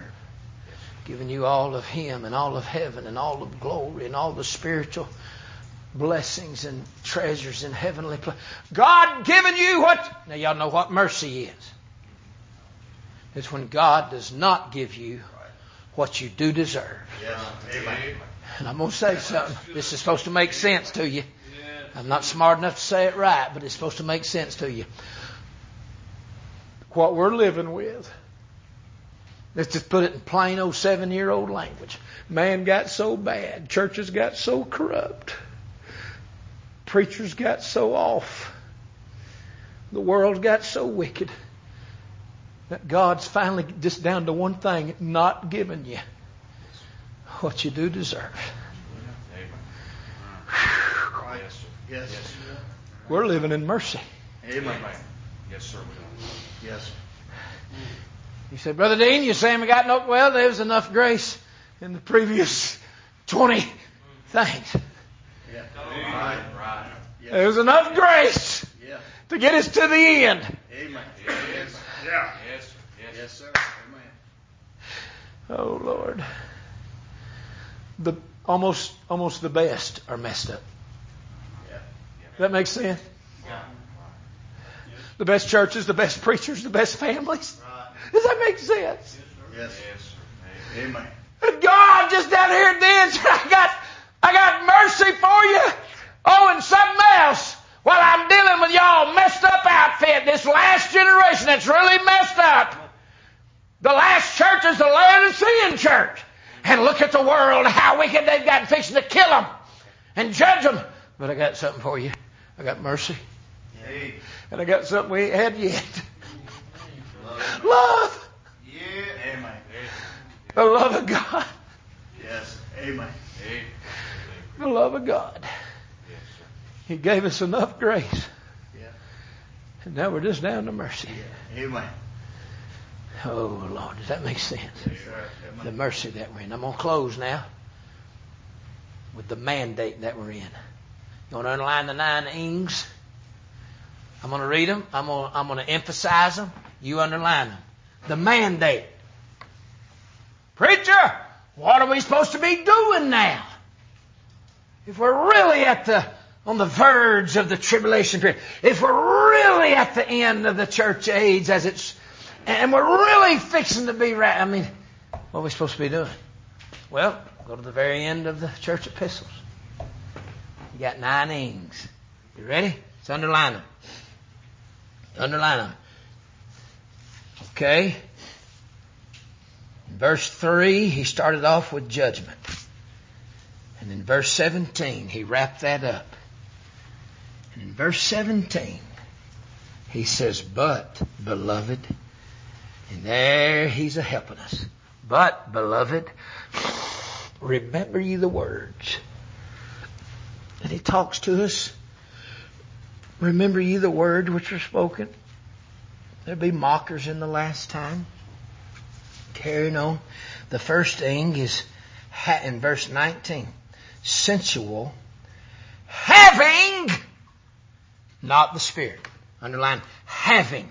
Giving you all of Him and all of heaven and all of glory and all the spiritual blessings and treasures in heavenly places. God giving you what? Now y'all know what mercy is. It's when God does not give you what you do deserve. And I'm going to say something. This is supposed to make sense to you. I'm not smart enough to say it right, but it's supposed to make sense to you. What we're living with, let's just put it in plain old seven year old language. Man got so bad, churches got so corrupt, preachers got so off, the world got so wicked that God's finally just down to one thing not giving you what you do deserve. Yes. We're living in mercy. Amen. Yes, sir. Yes. You said, Brother Dean, you're saying we got no, well, there was enough grace in the previous 20 things. Yeah. Right. Right. There was enough grace Yeah. to get us to the end. Amen. Yes. Yeah. Yes, sir. Yes. Yes, sir. Amen. Oh Lord. The almost almost the best are messed up. Yeah. That makes sense? The best churches, the best preachers, the best families. Right. Does that make sense? Yes. Yes, sir. Amen. And God just down here at the end said, [laughs] I got I got mercy for you. Oh, and something else. While I'm dealing with y'all messed up outfit, this last generation that's really messed up. The last church is the Laodicean church. And look at the world, how wicked they've gotten fixing to kill them and judge them. But I got something for you. I got mercy. Hey. And I got something we ain't had yet. Love. Yeah. Amen. The love of God. Yes. Amen. The love of God. He gave us enough grace. Yeah. And now we're just down to mercy. Amen. Oh, Lord, does that make sense? Yes. The mercy that we're in. I'm going to close now with the mandate that we're in. You want to underline the nine ings? I'm going to read them. I'm going to, I'm going to emphasize them. You underline them. The mandate. Preacher, what are we supposed to be doing now? If we're really at the on the verge of the tribulation period, if we're really at the end of the church age as it's and we're really fixing to be right, I mean, what are we supposed to be doing? Well, go to the very end of the church epistles. You got nine ings. You ready? Let's underline them. Underline them. Okay. In verse 3, he started off with judgment. And in verse 17, he wrapped that up. In verse 17, he says, But, beloved, and there he's a helping us. But, beloved, remember you the words. And he talks to us. Remember ye the words which were spoken. There'll be mockers in the last time. Carrying on. The first thing is in verse 19. Sensual. Having not the Spirit. Underline having.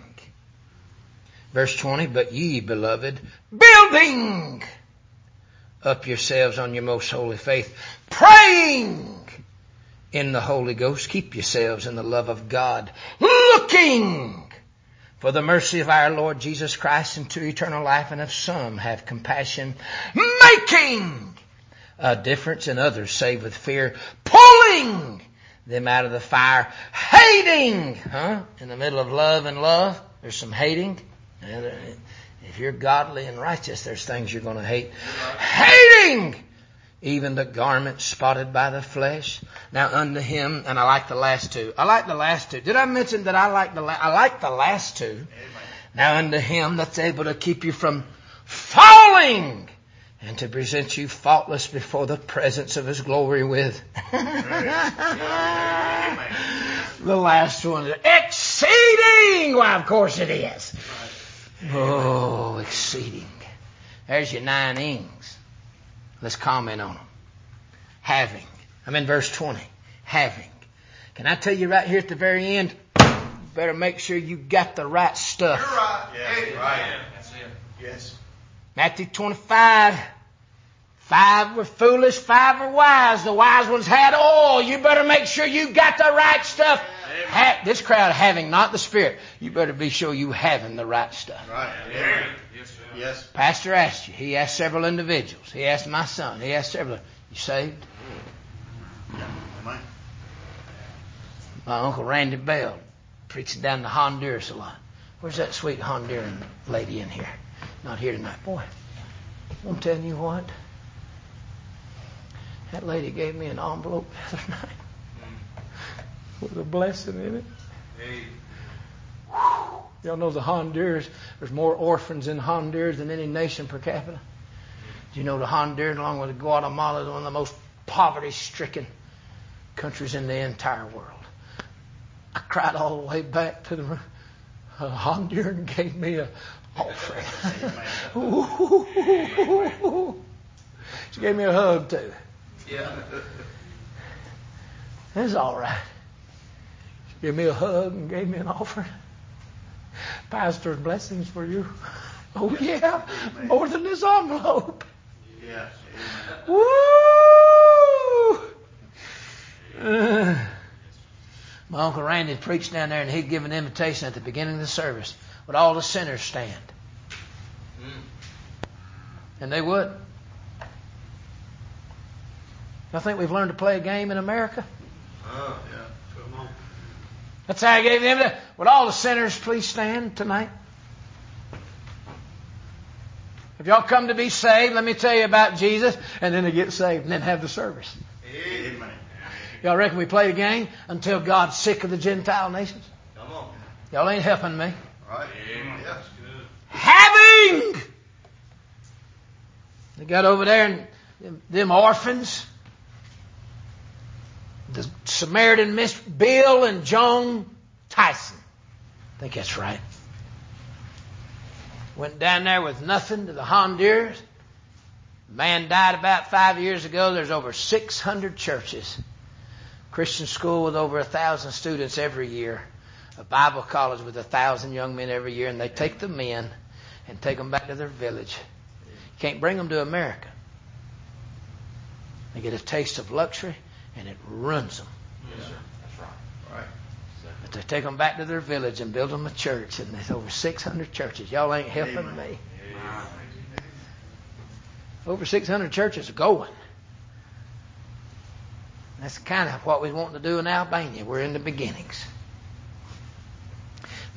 Verse 20, but ye, beloved, building up yourselves on your most holy faith, praying in the Holy Ghost, keep yourselves in the love of God, looking for the mercy of our Lord Jesus Christ into eternal life, and of some have compassion, making a difference in others, save with fear, pulling them out of the fire, hating, huh? In the middle of love and love, there's some hating. Uh, if you're godly and righteous, there's things you're going to hate. Hating even the garment spotted by the flesh. Now unto him, and I like the last two. I like the last two. Did I mention that I like the la- I like the last two? Now unto him that's able to keep you from falling and to present you faultless before the presence of his glory with. [laughs] the last one, exceeding. Why, of course it is. Oh, exceeding. There's your nine ings. Let's comment on them. Having. I'm in verse 20. Having. Can I tell you right here at the very end? Better make sure you got the right stuff. Yes. Right. That's it. Yes. Matthew 25. Five were foolish, five were wise. The wise ones had oil. You better make sure you got the right stuff. Ha- this crowd having not the Spirit. You better be sure you having the right stuff. Right. Yes, sir. Yes. Pastor asked you. He asked several individuals. He asked my son. He asked several. You saved? Mm-hmm. Amen. My uncle Randy Bell preaching down to Honduras a lot. Where's that sweet Honduran lady in here? Not here tonight. Boy, I'm telling you what. That lady gave me an envelope the other night [laughs] with a blessing in it. Hey. Y'all know the Honduras, there's more orphans in Honduras than any nation per capita. Do you know the Honduras, along with Guatemala, is one of the most poverty stricken countries in the entire world. I cried all the way back to the room. uh, Honduran gave me a offering. she gave me a hug too. Yeah. It's all right. She gave me a hug and gave me an offering. Pastor's blessings for you. Oh yeah, more than this envelope. Yes. Woo! Uh, my uncle Randy preached down there, and he'd give an invitation at the beginning of the service. Would all the sinners stand? And they would. I think we've learned to play a game in America. Oh, yeah. Come on. That's how I gave them. the. Would all the sinners please stand tonight? If y'all come to be saved, let me tell you about Jesus, and then to get saved, and then have the service. Amen. Y'all reckon we play the game until God's sick of the Gentile nations? Come on. Y'all ain't helping me. All right. Yes. Having! They got over there and them orphans, the Samaritan Miss Bill and Joan Tyson. I think that's right. Went down there with nothing to the Honduras. Man died about five years ago. There's over 600 churches. Christian school with over a thousand students every year. A Bible college with a thousand young men every year. And they take the men and take them back to their village. You can't bring them to America. They get a taste of luxury and it runs them. Yes, sir. That's right. Right. But they take them back to their village and build them a church. And there's over 600 churches. Y'all ain't helping Amen. me. Over 600 churches are going. That's kind of what we want to do in Albania. We're in the beginnings.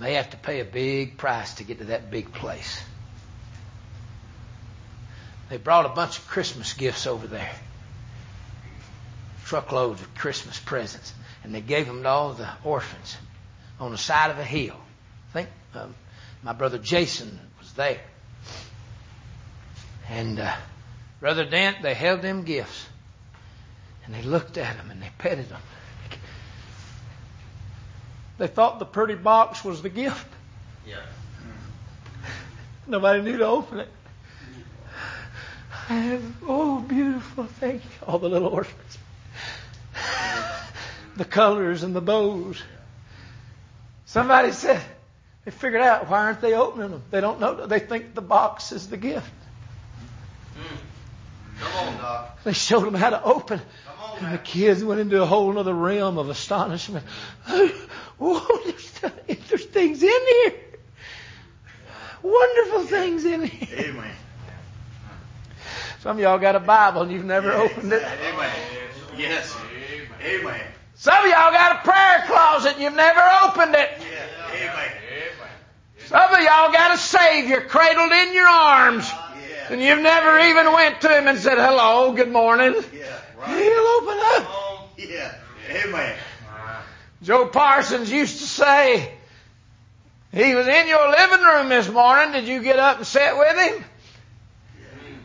May have to pay a big price to get to that big place. They brought a bunch of Christmas gifts over there. Truckloads of Christmas presents. And they gave them to all the orphans on the side of a hill. I think um, my brother Jason was there. And uh, Brother Dent, they held them gifts. And they looked at them and they petted them. They thought the pretty box was the gift. Yeah. Nobody knew to open it. Have, oh, beautiful, thank you. All the little orphans. [laughs] the colors and the bows. Somebody said, they figured out why aren't they opening them? They don't know. They think the box is the gift. Hmm. Come on, Doc. They showed them how to open. On, And the kids went into a whole other realm of astonishment. [laughs] Oh, there's, there's things in here. Wonderful things in here. Amen. Some of y'all got a Bible and you've never opened it. Amen. Yes. Amen. Some of y'all got a prayer closet and you've never opened it. Yeah. Amen. Some of y'all got a Savior cradled in your arms Yeah. and you've never even went to Him and said, hello, good morning. Yeah. Right. He'll open up. on. Yeah. Amen. Joe Parsons used to say, he was in your living room this morning. Did you get up and sit with him? Amen.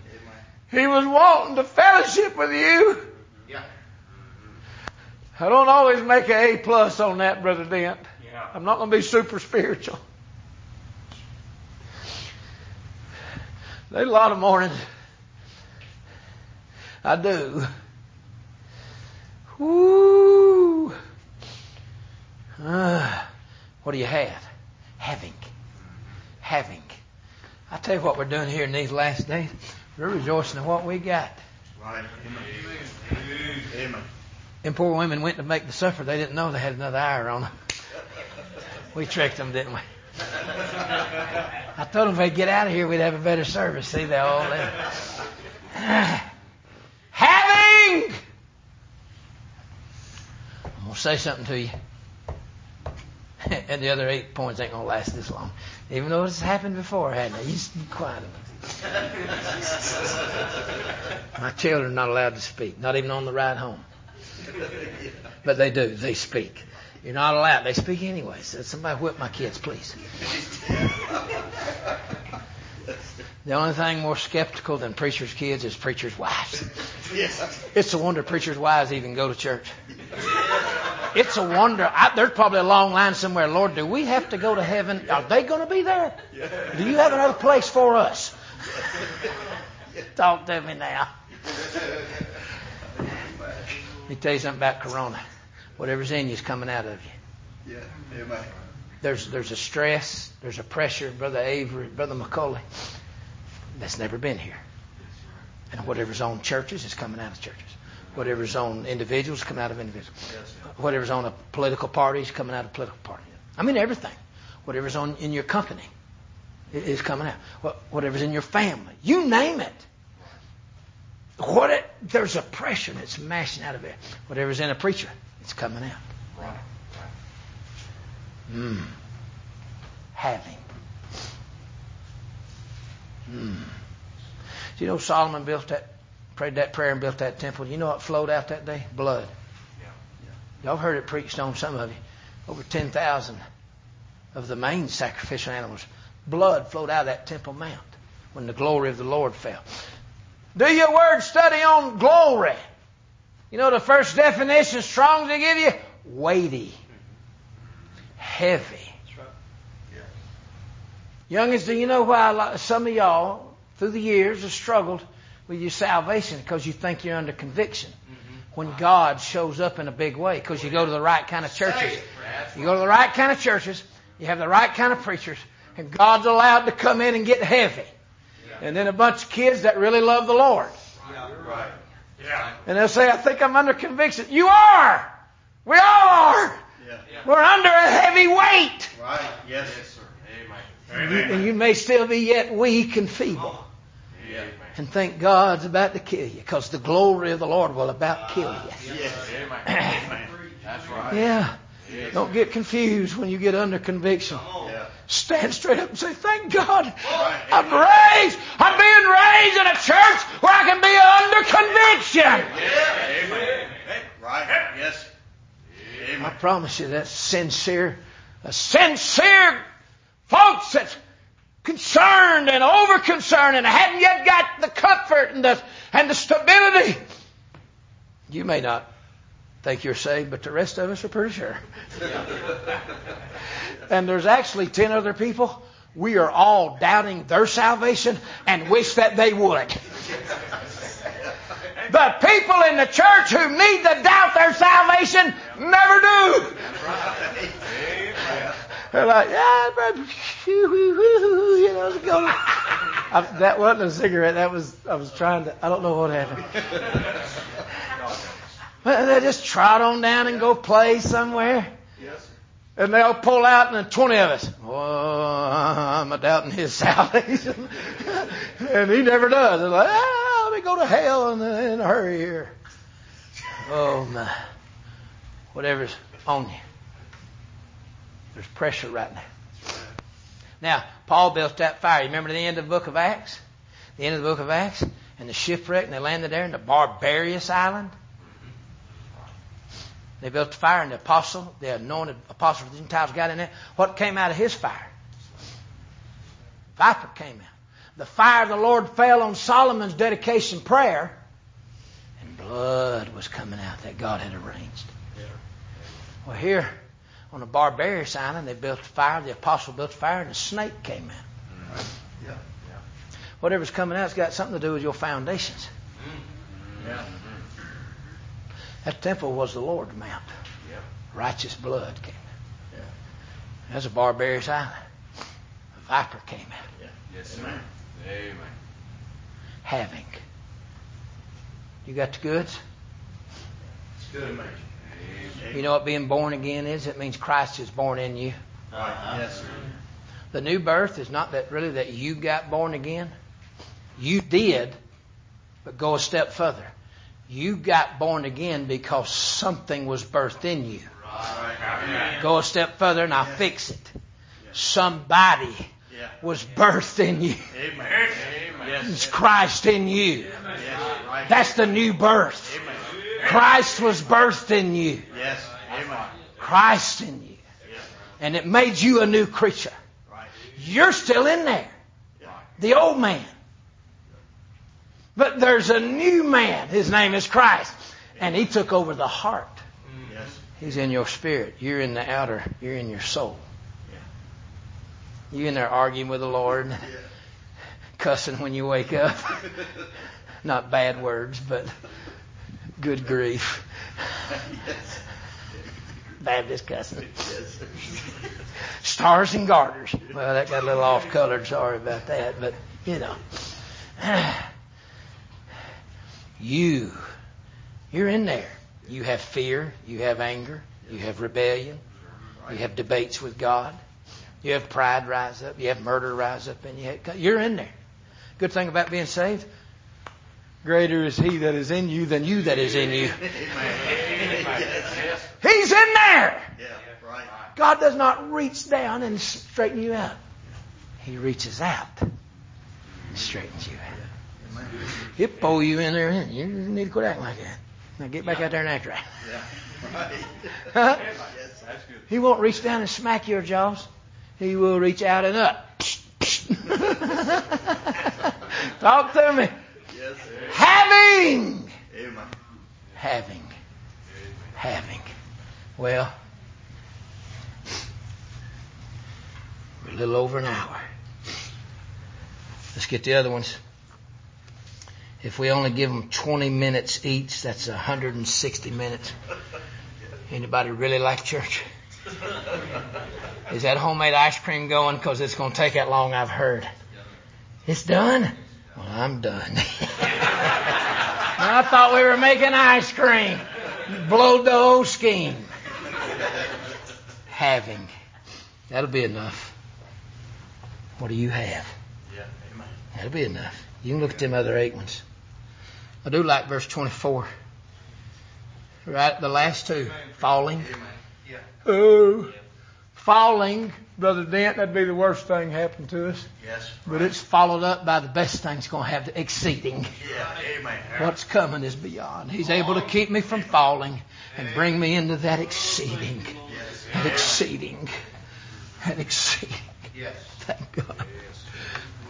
He was wanting to fellowship with you. Yeah. I don't always make an A plus on that, Brother Dent. Yeah. I'm not going to be super spiritual. There's a lot of mornings. I do. Woo. Ah, what do you have? Having. Having. I tell you what we're doing here in these last days. We're rejoicing in what we got. Right. Amen. Amen. Them poor women went to make the supper. They didn't know they had another hour on them. We tricked them, didn't we? I told them if they'd get out of here, we'd have a better service. See, they all in. [sighs] Having! I'm going to say something to you. [laughs] and the other eight points ain't going to last this long. Even though it's happened before, hadn't it? You just be quiet. [laughs] My children are not allowed to speak, not even on the ride home. [laughs] But they do. They speak. You're not allowed. They speak anyway. So somebody whip my kids, please. The only thing more skeptical than preachers' kids is preachers' wives. Yes. It's a wonder preachers' wives even go to church. It's a wonder. I, there's probably a long line somewhere. Lord, do we have to go to heaven? Are they going to be there? Do you have another place for us? [laughs] Talk to me now. Let me tell you something about Corona. Whatever's in you is coming out of you. Yeah. Amen. There's there's a stress, there's a pressure, Brother Avery, Brother McCauley, that's never been here. And whatever's on churches is coming out of churches. Whatever's on individuals is coming out of individuals. Whatever's on a political party is coming out of political party. I mean everything. Whatever's on in your company is coming out. Whatever's in your family, you name it. What it, there's a pressure that's mashing out of it. Whatever's in a preacher, it's coming out. Mm. Having. Mm. Do you know Solomon built that, prayed that prayer and built that temple? You know what flowed out that day? Blood. Yeah. Y'all heard it preached on some of you. Over 10,000 of the main sacrificial animals. Blood flowed out of that temple mount when the glory of the Lord fell. Do your word study on glory. You know the first definition strong to give you? Weighty. Heavy. Youngins, do you know why lot, some of y'all, through the years, have struggled with your salvation? Because you think you're under conviction. When God shows up in a big way, because you go to the right kind of churches. You go to the right kind of churches, you have the right kind of preachers, and God's allowed to come in and get heavy. And then a bunch of kids that really love the Lord. Yeah, Right. Yeah. And they'll say, I think I'm under conviction. You are! We all are! Yeah. We're under a heavy weight! Right. Yes. And Amen. and you may still be yet weak and feeble. Yeah. And think God's about to kill you because the glory of the Lord will about kill you. Yes. [clears throat] Amen. That's right. Yeah. Don't get confused when you get under conviction. Yeah. Stand straight up and say, Thank God I'm raised. I'm being raised in a church where I can be under conviction. Amen. Right. Yes. Amen. I promise you that's sincere, a sincere folks that's concerned and over concerned and haven't yet got the comfort and the, and the stability. You may not think you're saved, but the rest of us are pretty sure. and there's actually 10 other people. We are all doubting their salvation and wish that they would. The people in the church who need to doubt their salvation never do. They're like, yeah, [laughs] you know, going. I, that wasn't a cigarette. That was I was trying to. I don't know what happened. But they just trot on down and go play somewhere. Yes. And they'll pull out, and then 20 of us, oh, I'm a doubting his [laughs] salvation. and he never does. They're like, ah, let me go to hell in, in a hurry here. Oh, my. Whatever's on you. There's pressure right now. Now, Paul built that fire. You remember the end of the book of Acts? The end of the book of Acts? And the shipwreck, and they landed there in the barbarous Island. They built a fire, and the apostle, the anointed apostle of the Gentiles, got in there. What came out of his fire? Viper came out. The fire of the Lord fell on Solomon's dedication prayer, and blood was coming out that God had arranged. Well, here on the Barbarious Island, they built a fire. The apostle built a fire, and a snake came out. Yeah. Whatever's coming out's got something to do with your foundations. Yeah. That temple was the Lord's mount. Yeah. Righteous blood came out. Yeah. That's a barbarous Island. A viper came out. Yes, sir. Amen. Having. You got the goods? It's good, man. You know what being born again is? It means Christ is born in you. Right. Yes. sir. The new birth is not that really that you got born again. You did, but go a step further. You got born again because something was birthed in you. Right. Go a step further and I'll fix it. Somebody Yeah. was birthed in you. Amen. It's Christ in you. Yes. That's the new birth. Christ was birthed in you. Yes. Amen. Christ in you. And it made you a new creature. Right. You're still in there. The old man. But there's a new man. His name is Christ. And he took over the heart. Yes. He's in your spirit. You're in the outer. You're in your soul. You in there arguing with the Lord, [laughs] cussing when you wake up. [laughs] Not bad words, but good grief. [laughs] Baptist cussing. Stars and garters. Well, that got a little off colored. Sorry about that, but you know. [sighs] You, you're in there. You have fear. You have anger. You have rebellion. You have debates with God. You have pride rise up. You have murder rise up, and you have, you're in there. Good thing about being saved. Greater is He that is in you than you that is in you. He's in there. God does not reach down and straighten you out. He reaches out and straightens you out. He'll pull you in there. You need to quit acting like that. Now get back out there and act right. Yeah, right. Huh? Yes, that's good. He won't reach down and smack your jaws. He will reach out and up. [laughs] Talk to me. Yes, sir. Having. Amen. Having. Amen. Having. Well, we're a little over an hour. Let's get the other ones. If we only give them 20 minutes each, that's 160 minutes. Anybody really like church? Is that homemade ice cream going? Because it's going to take that long, I've heard. It's done? Well, I'm done. I thought we were making ice cream. Blowed the whole scheme. Having. That'll be enough. What do you have? Yeah, amen. That'll be enough. You can look at them other eight ones. I do like verse 24. Right, the last two. Falling. Amen. Yeah. Oh, falling, Brother Dent, that'd be the worst thing happened to us. Yes. But it's followed up by the best thing thing's going to have the exceeding. Yeah, amen. What's coming is beyond. He's able to keep me from falling and bring me into that exceeding. Yes. That exceeding. That exceeding. Yes. Thank God.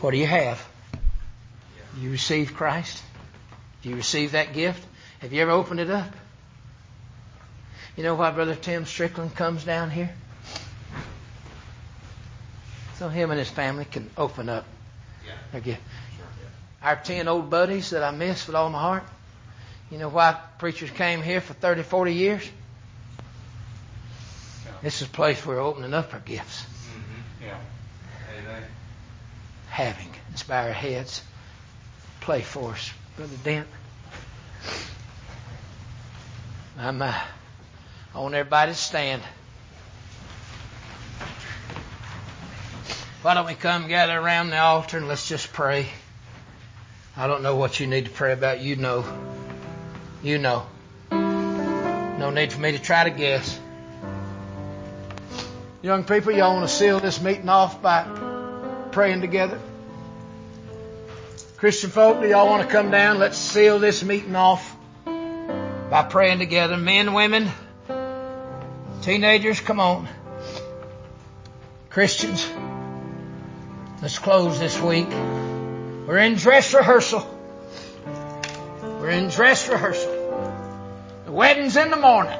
What do you have? You receive Christ? Do you receive that gift? Have you ever opened it up? You know why Brother Tim Strickland comes down here? So him and his family can open up their gift. Our ten old buddies that I miss with all my heart. You know why preachers came here for 30, 40 years? This is a place where we're opening up our gifts. Mm-hmm. Yeah. having. Let's bow our heads. Play for us, Brother Dent. I'm, uh, I want everybody to stand. Why don't we come gather around the altar and let's just pray? I don't know what you need to pray about. You know. You know. No need for me to try to guess. Young people, y'all want to seal this meeting off by praying together? Christian folk, do y'all want to come down? Let's seal this meeting off by praying together. Men, women, teenagers, come on. Christians, let's close this week. We're in dress rehearsal. We're in dress rehearsal. The wedding's in the morning.